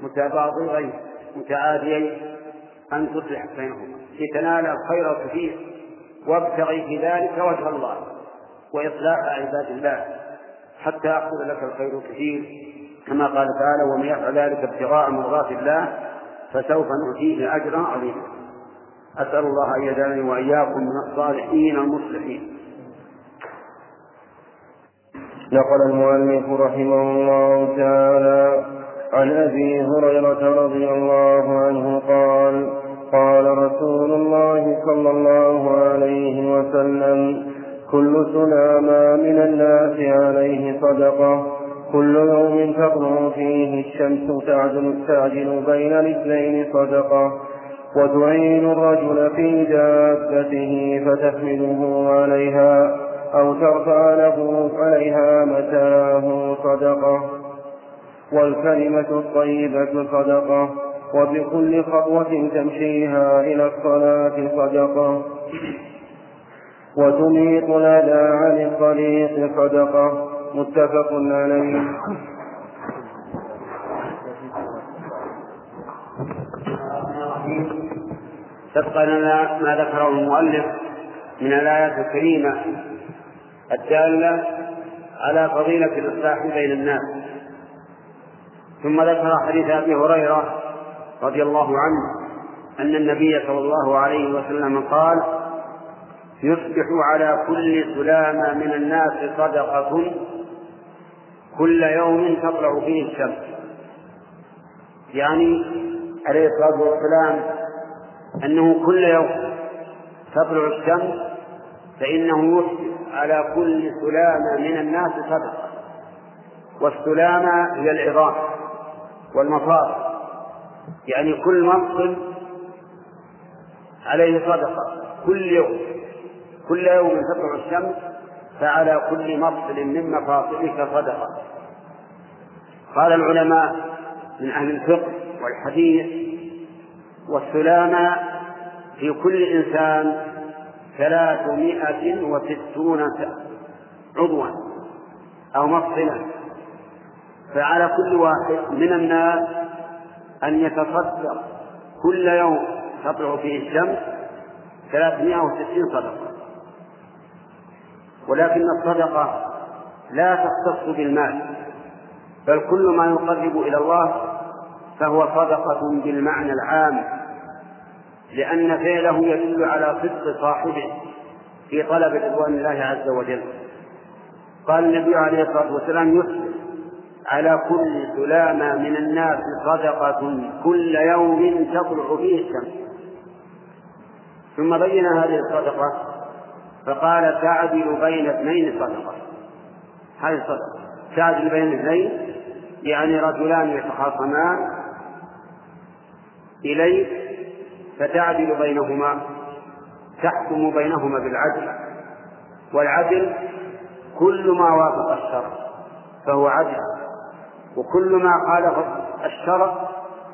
متباغضين متعاديين أن تصلح بينهما. لتنال الخير الكثير وابتغي في ذلك وجه الله وإصلاح عباد الله حتى يحصل لك الخير الكثير. كما قال تعالى ومن يفعل ذلك ابتغاء مرضات الله فسوف نؤتيه أجرا عظيما. أسأل الله أن يجعلني وإياكم من الصالحين المصلحين. نقل المؤلف رحمه الله تعالى عن أبي هريرة رضي الله عنه قال قال رسول الله صلى الله عليه وسلم كل سلامى من الناس عليه صدقة كل يوم تطلع فيه الشمس تعدل, تعدل بين الاثنين صدقة وتعين الرجل في دابته فتحمله عليها. أو ترفع له عليها متاه صدقة. والكلمة الطيبة صدقة. وبكل خطوة تمشيها إلى الصلاة صدقة. وتميط الأذى عن الطريق صدقة. متفق عليه. سبق لنا ما ذكره المؤلف من الآيات الكريمة. الدالة على فضيلة الإصلاح بين الناس. ثم ذكر حديث أبي هريرة رضي الله عنه أن النبي صلى الله عليه وسلم قال يصبح على كل سلامة من الناس صدقة كل يوم تطلع فيه الشمس. يعني عليه الصلاة والسلام أنه كل يوم تطلع الشمس فإنه يصبح على كل سلامة من الناس صدقة. والسلامة هي العظام والمفاصل يعني كل مفصل عليه صدقة. كل يوم كل يوم تطلع الشمس فعلى كل مفصل من مفاصلك صدقة. قال العلماء من أهل الفقه والحديث والسلامة في كل إنسان ثلاثمائة وستون عضوا أو مفصلا. فعلى كل واحد من الناس أن يتصدق كل يوم تطلع فيه الشمس ثلاثمائة وستين صدقة. ولكن الصدقة لا تختص بالمال بل كل ما يقرب إلى الله فهو صدقة بالمعنى العام. لأن فعله يدل على صدق صاحبه في طلب رضوان الله عز وجل. قال النبي عليه الصلاة والسلام يصبح على كل سلامة من الناس صدقة كل يوم تطلع فيه الشمس. ثم بين هذه الصدقة فقال تعدل بين اثنين صدقة. هذه الصدقة تعدل بين اثنين يعني رجلان يتخاصمان إليك فتعدل بينهما تحكم بينهما بالعدل. والعدل كل ما وافق الشرع فهو عدل وكل ما خالف الشرع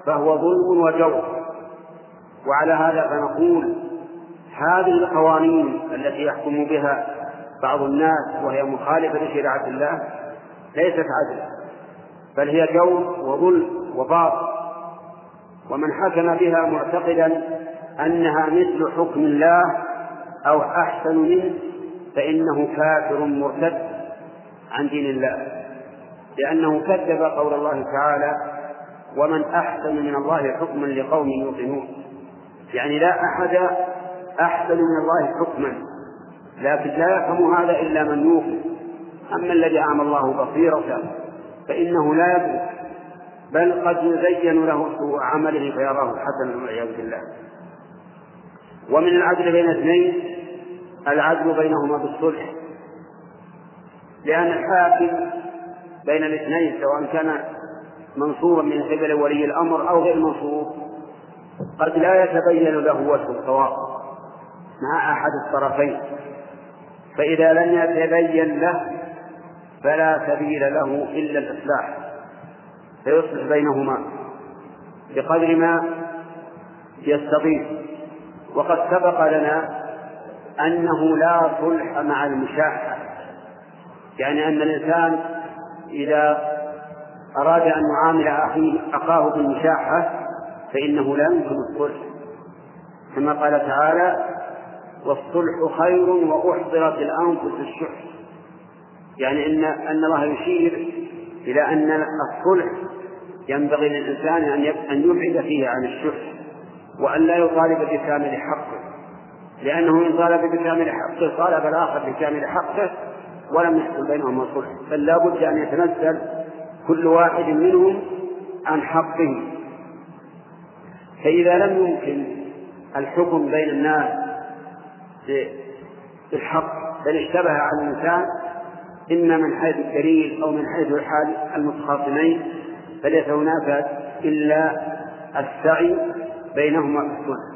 فهو ظلم وجور. وعلى هذا فنقول هذه القوانين التي يحكم بها بعض الناس وهي مخالفة لشريعة الله ليست عدلا بل هي جور وظلم وباطل. ومن حكم بها معتقدا أنها مثل حكم الله أو أحسن منه فإنه كافر مرتد عن دين الله لأنه كذب قول الله تعالى ومن أحسن من الله حكما لقوم يوقنون يعني لا أحد أحسن من الله حكما لكن لا يفهم هذا إلا من يوقن. أما الذي أعمى الله بصيرة فإنه لا يدرك بل قد يزين له سوء عمله فيراه حسنا والعياذ بالله. ومن العدل بين اثنين العدل بينهما بالصلح. لأن الحاكم بين الاثنين سواء كان منصورا من قبل ولي الأمر أو غير منصور قد لا يتبين له وجه الصواب مع أحد الطرفين. فإذا لم يتبين له فلا سبيل له إلا الإصلاح. فيصلح بينهما بقدر ما يستطيع. وقد سبق لنا أنه لا صلح مع المشاحة. يعني أن الإنسان إذا أراد أن يعامل أخيه أخاه بالمشاحة فإنه لا يمكن الصلح. كما قال تعالى والصلح خير وأحضرت الأنفس الشح يعني إن أن الله يشير إلى أن الصلح ينبغي للإنسان أن يبعد فيه عن الشح وأن لا يطالب بكامل حقه. لأنه إن طالب بكامل حقه طالب الآخر بكامل حقه ولم يحصل بينهما صلح بل لا بد أن يتنزل كل واحد منهم عن حقه. فإذا لم يمكن الحكم بين الناس بالحق بل اشتبه على الإنسان إما من حيث الدليل أو من حيث حال المتخاصمين فليس هناك إلا السعي بينهما في الصلح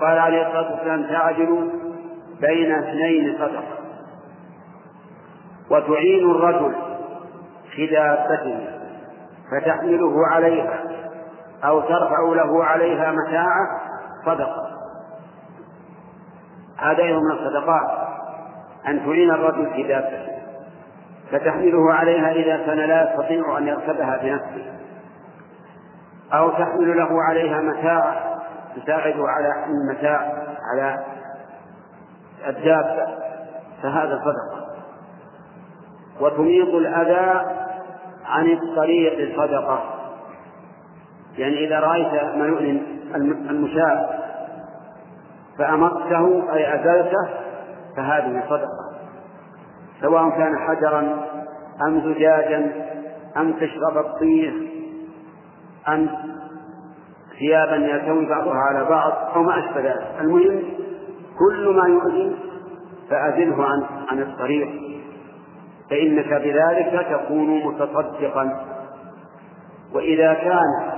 قال عليه الصلاة والسلام تعجلوا بين اثنين صدقة وتعين الرجل في دابته فتحمله عليها أو ترفع له عليها متاعه صدقة. هذا من الصدقات أن تعين الرجل في دابته فتحمله عليها إذا كان لا يستطيع أن يركبها بنفسه. أو تحمل له عليها متاع تساعده على المتاع على الدابة. فهذا صدقة وتميط الأذى عن الطريق صدقة يعني إذا رأيت يؤلم المشاة فأمرته أي أزلته فهذه صدقة. سواء كان حجرا أم زجاجا أم تشرب الطير أم ثيابا يلتوي بعضها على بعض أو ما أشبه ذلك. المهم كل ما يؤذي فأزله عن عن الطريق. فإنك بذلك تكون متصدقا. وإذا كان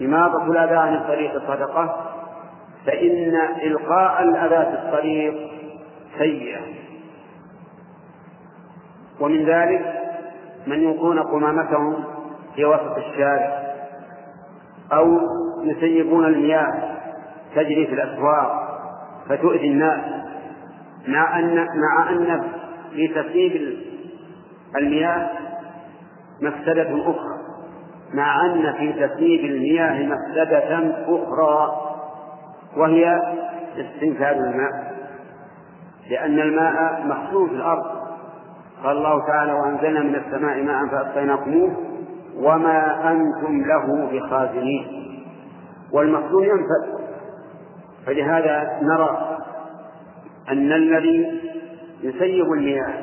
إماطة الأذى عن الطريق صدقة فإن إلقاء الأذى في الطريق سيئة. ومن ذلك من يلقون قمامتهم في وسط الشارع أو يسيبون المياه تجري في الأسواق فتؤذي الناس مع أن مع أن في تسييب المياه مفسدة أخرى مع أن في تسييب المياه مفسدة أخرى وهي استنفاد الماء لأن الماء مخزون في الأرض. قال الله تعالى وأنزلنا من السماء ماء فأسقيناكموه وما أنتم له بخازنين. والمخزون ينفد فلهذا نرى أن الذي يسيب المياه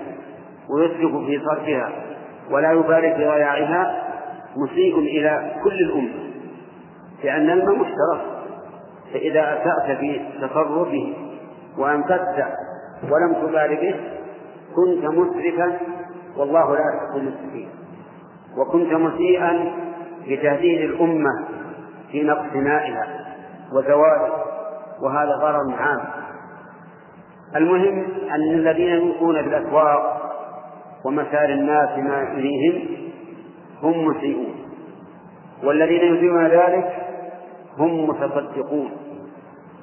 ويسرف في صرفها ولا يبالي في ضياعها مسيء إلى كل الأمة لأن الماء مشترك فإذا أسأت في تصرفه وأنفذت ولم تبال به كنت مسرفا والله لا يحب المسرفين. وكنت مسيئا بتهديد الأمة في نقص مائها وزواله وهذا ضرر عام. المهم أن الذين يلقون بالأسواق ومسار الناس ما يريهم هم مسيئون والذين يريدون ذلك هم متصدقون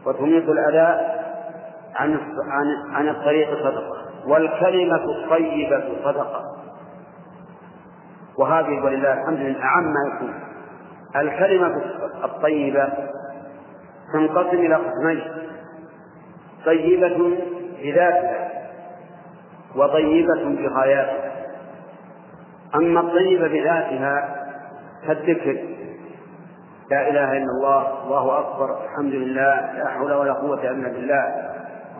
وتميط الأداء عن عن عن الطريق صدقة والكلمة الطيبة صدقة. وهذه ولله الحمد لله أعم ما يكون. الكلمة الطيبة تنقسم إلى قسمين. طيبة بذاتها وطيبة بغاياتها أما الطيبة بذاتها كالذكر لا إله إلا الله الله أكبر الحمد لله لا حول ولا قوة إلا بالله.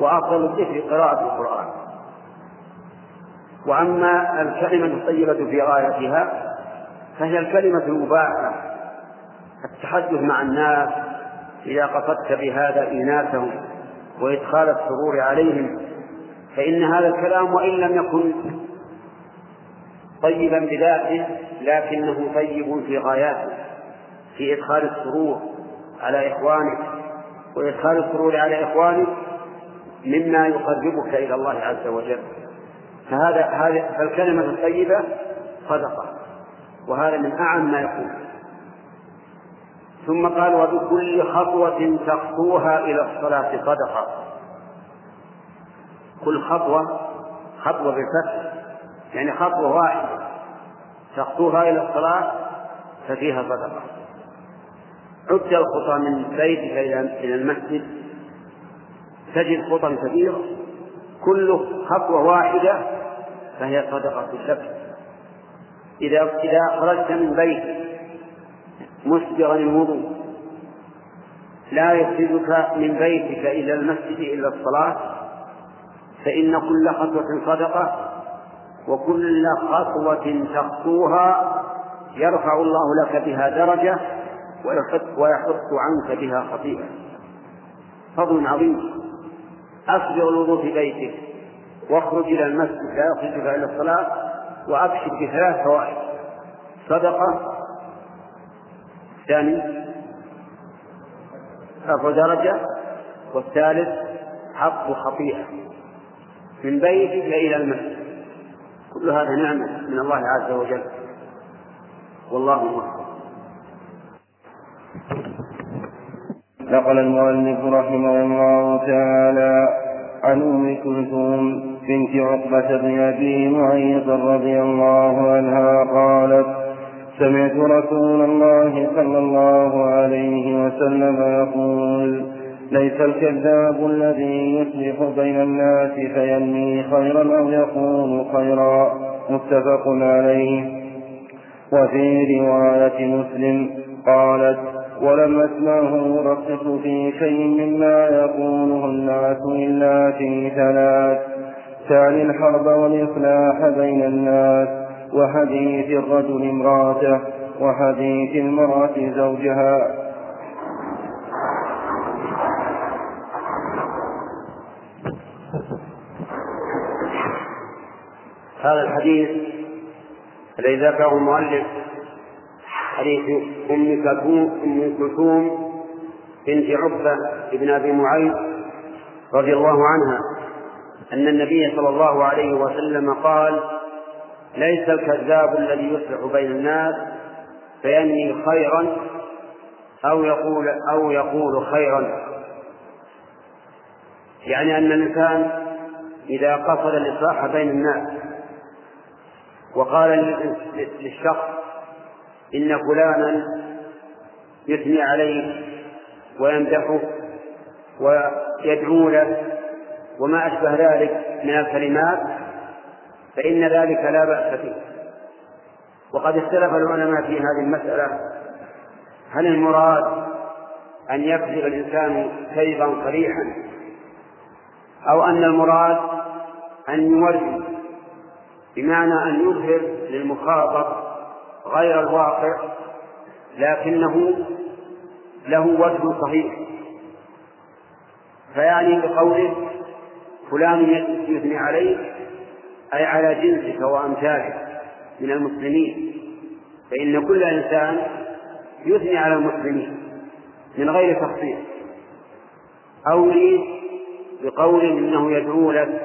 وأفضل الذكر قراءة القرآن. وأما الكلمة الطيبة في غايتها فهي الكلمة المباحة التحدث مع الناس إذا قصدت بهذا إيناسهم وإدخال السرور عليهم فإن هذا الكلام وإن لم يكن طيبا بذاته لكنه طيب في غاياته في إدخال السرور على إخوانك وإدخال السرور على إخوانك مما يقربك إلى الله عز وجل. فهذا هذا فالكلمة الطيبة صدقة وهذا من أعم ما يكون ثم قال وبكل خطوة تخطوها إلى الصلاة صدقة. كل خطوة خطوة بالفتح يعني خطوة واحدة تخطوها إلى الصلاة ففيها صدقة. عد الخطى من بيتك إلى المسجد تجد خطى كثيرة كل خطوة واحدة فهي صدقة الشكر إذا إذا خرجت من بيتك مسبغا الوضوء لا يخرجك من بيتك إلى المسجد إلا الصلاة فإن كل خطوة صدقة وكل خطوة تخطوها يرفع الله لك بها درجة ويحط عنك بها خطيئة. فضل عظيم. أصبغ الوضوء في بيتك واخرج إلى المسجد لا يخرجك إلى الصلاة وأبشر بثلاث فوائد. صدقة. الثاني رفع درجة. والثالث حق خطيئة. من بيتك إلى المسجد. كل هذا نعمة من الله عز وجل. والله موفق نقل المؤلف رحمه الله تعالى عن أم كلثوم بنت عقبة بن أبي معيط رضي الله عنها قالت سمعت رسول الله صلى الله عليه وسلم يقول ليس الكذاب الذي يصلح بين الناس فينمي خيرا أو يقول خيرا. متفق عليه. وفي رواية مسلم قالت ولم أسمعه يرقص في شيء مما يقوله الناس إلا في ثلاث تعني الحرب والإصلاح بين الناس وحديث الرجل امرأته وحديث المرأة زوجها. هذا الحديث الذي ذكره المؤلف حديث أم كلثوم أم كلثوم بنت عقبة بن أبي معيط رضي الله عنها أن النبي صلى الله عليه وسلم قال ليس الكذاب الذي يصلح بين الناس فينمي خيرا أو يقول أو يقول خيرا. يعني أن الإنسان إذا قصد الإصلاح بين الناس وقال للشخص إن فلانا يثني عليه ويمدحه ويدعو له وما أشبه ذلك من الكلمات فإن ذلك لا بأس به. وقد اختلف العلماء في هذه المسألة. هل المراد أن يكذب الإنسان كذبا صريحا؟ أو أن المراد أن يوري بمعنى أن يظهر للمخاطب غير الواقع لكنه له وجه صحيح. فيعني بقوله فلان يثني عليك أي على جنسك وأمثالك من المسلمين. فإن كل إنسان يثني على المسلمين من غير تخصيص أو يريد بقول إنه يدعو لك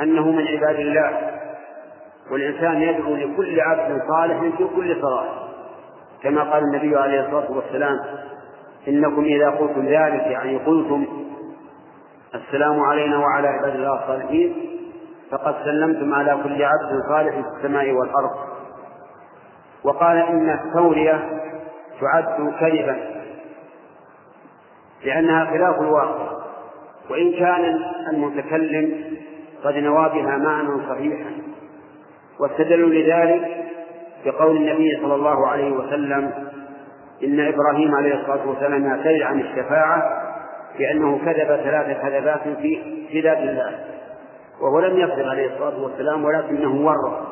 أنه من عباد الله. والإنسان يدعو لكل عبد صالح في كل صلاة. كما قال النبي عليه الصلاة والسلام إنكم إذا قلتم ذلك يعني قلتم السلام علينا وعلى عباد الله الصالحين فقد سلمتم على كل عبد صالح في السماء والأرض. وقال إن التورية تعد كذبا لأنها خلاف الواقع. وإن كان المتكلم قد نوى بها معنى صحيحا. واستدلوا لذلك بقول النبي صلى الله عليه وسلم إن إبراهيم عليه الصلاة والسلام يعتذر عن الشفاعة بأنه كذب ثلاث كذبات في ذات الله وهو لم يكذب عليه الصلاة والسلام ولكنه ورط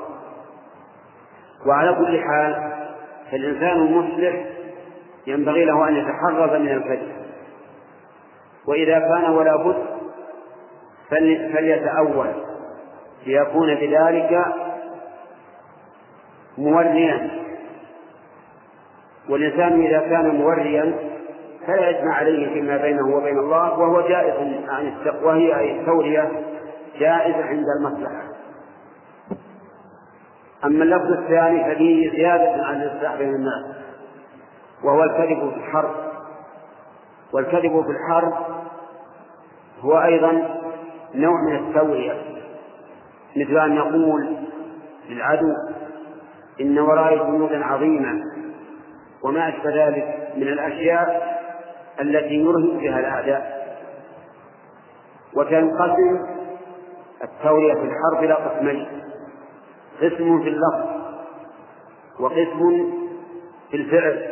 وعلى كل حال فالإنسان المصلح ينبغي له أن يتحرز من الكذب. وإذا كان ولا بد فليتأول ليكون بذلك موريا. والإنسان إذا كان موريا فلا إثم عليه فيما بينه وبين الله وهو جائز عن التقوى أي التورية جائزة عند المصلحة. أما اللفظ الثاني ففيه زيادة عن الإصلاح بين الناس وهو الكذب في الحرب. والكذب في الحرب هو أيضا نوع من التورية مثل أن نقول للعدو إن ورائي جنودا عظيمة. وما أشبه ذلك من الأشياء التي يرهب بها الأعداء. وتنقسم التورية في الحرب إلى قسمين قسم في اللفظ وقسم في الفعل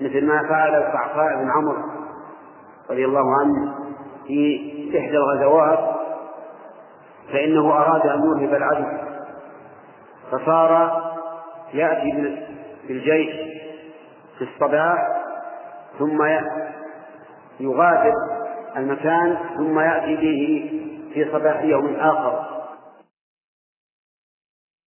مثل ما فعل القعقاع بن عمرو رضي الله عنه في إحدى الغزوات فإنه أراد أن يرهب العدو فصار يأتي بالجيش في الصباح ثم يغادر المكان ثم يأتي به في صباح يوم آخر.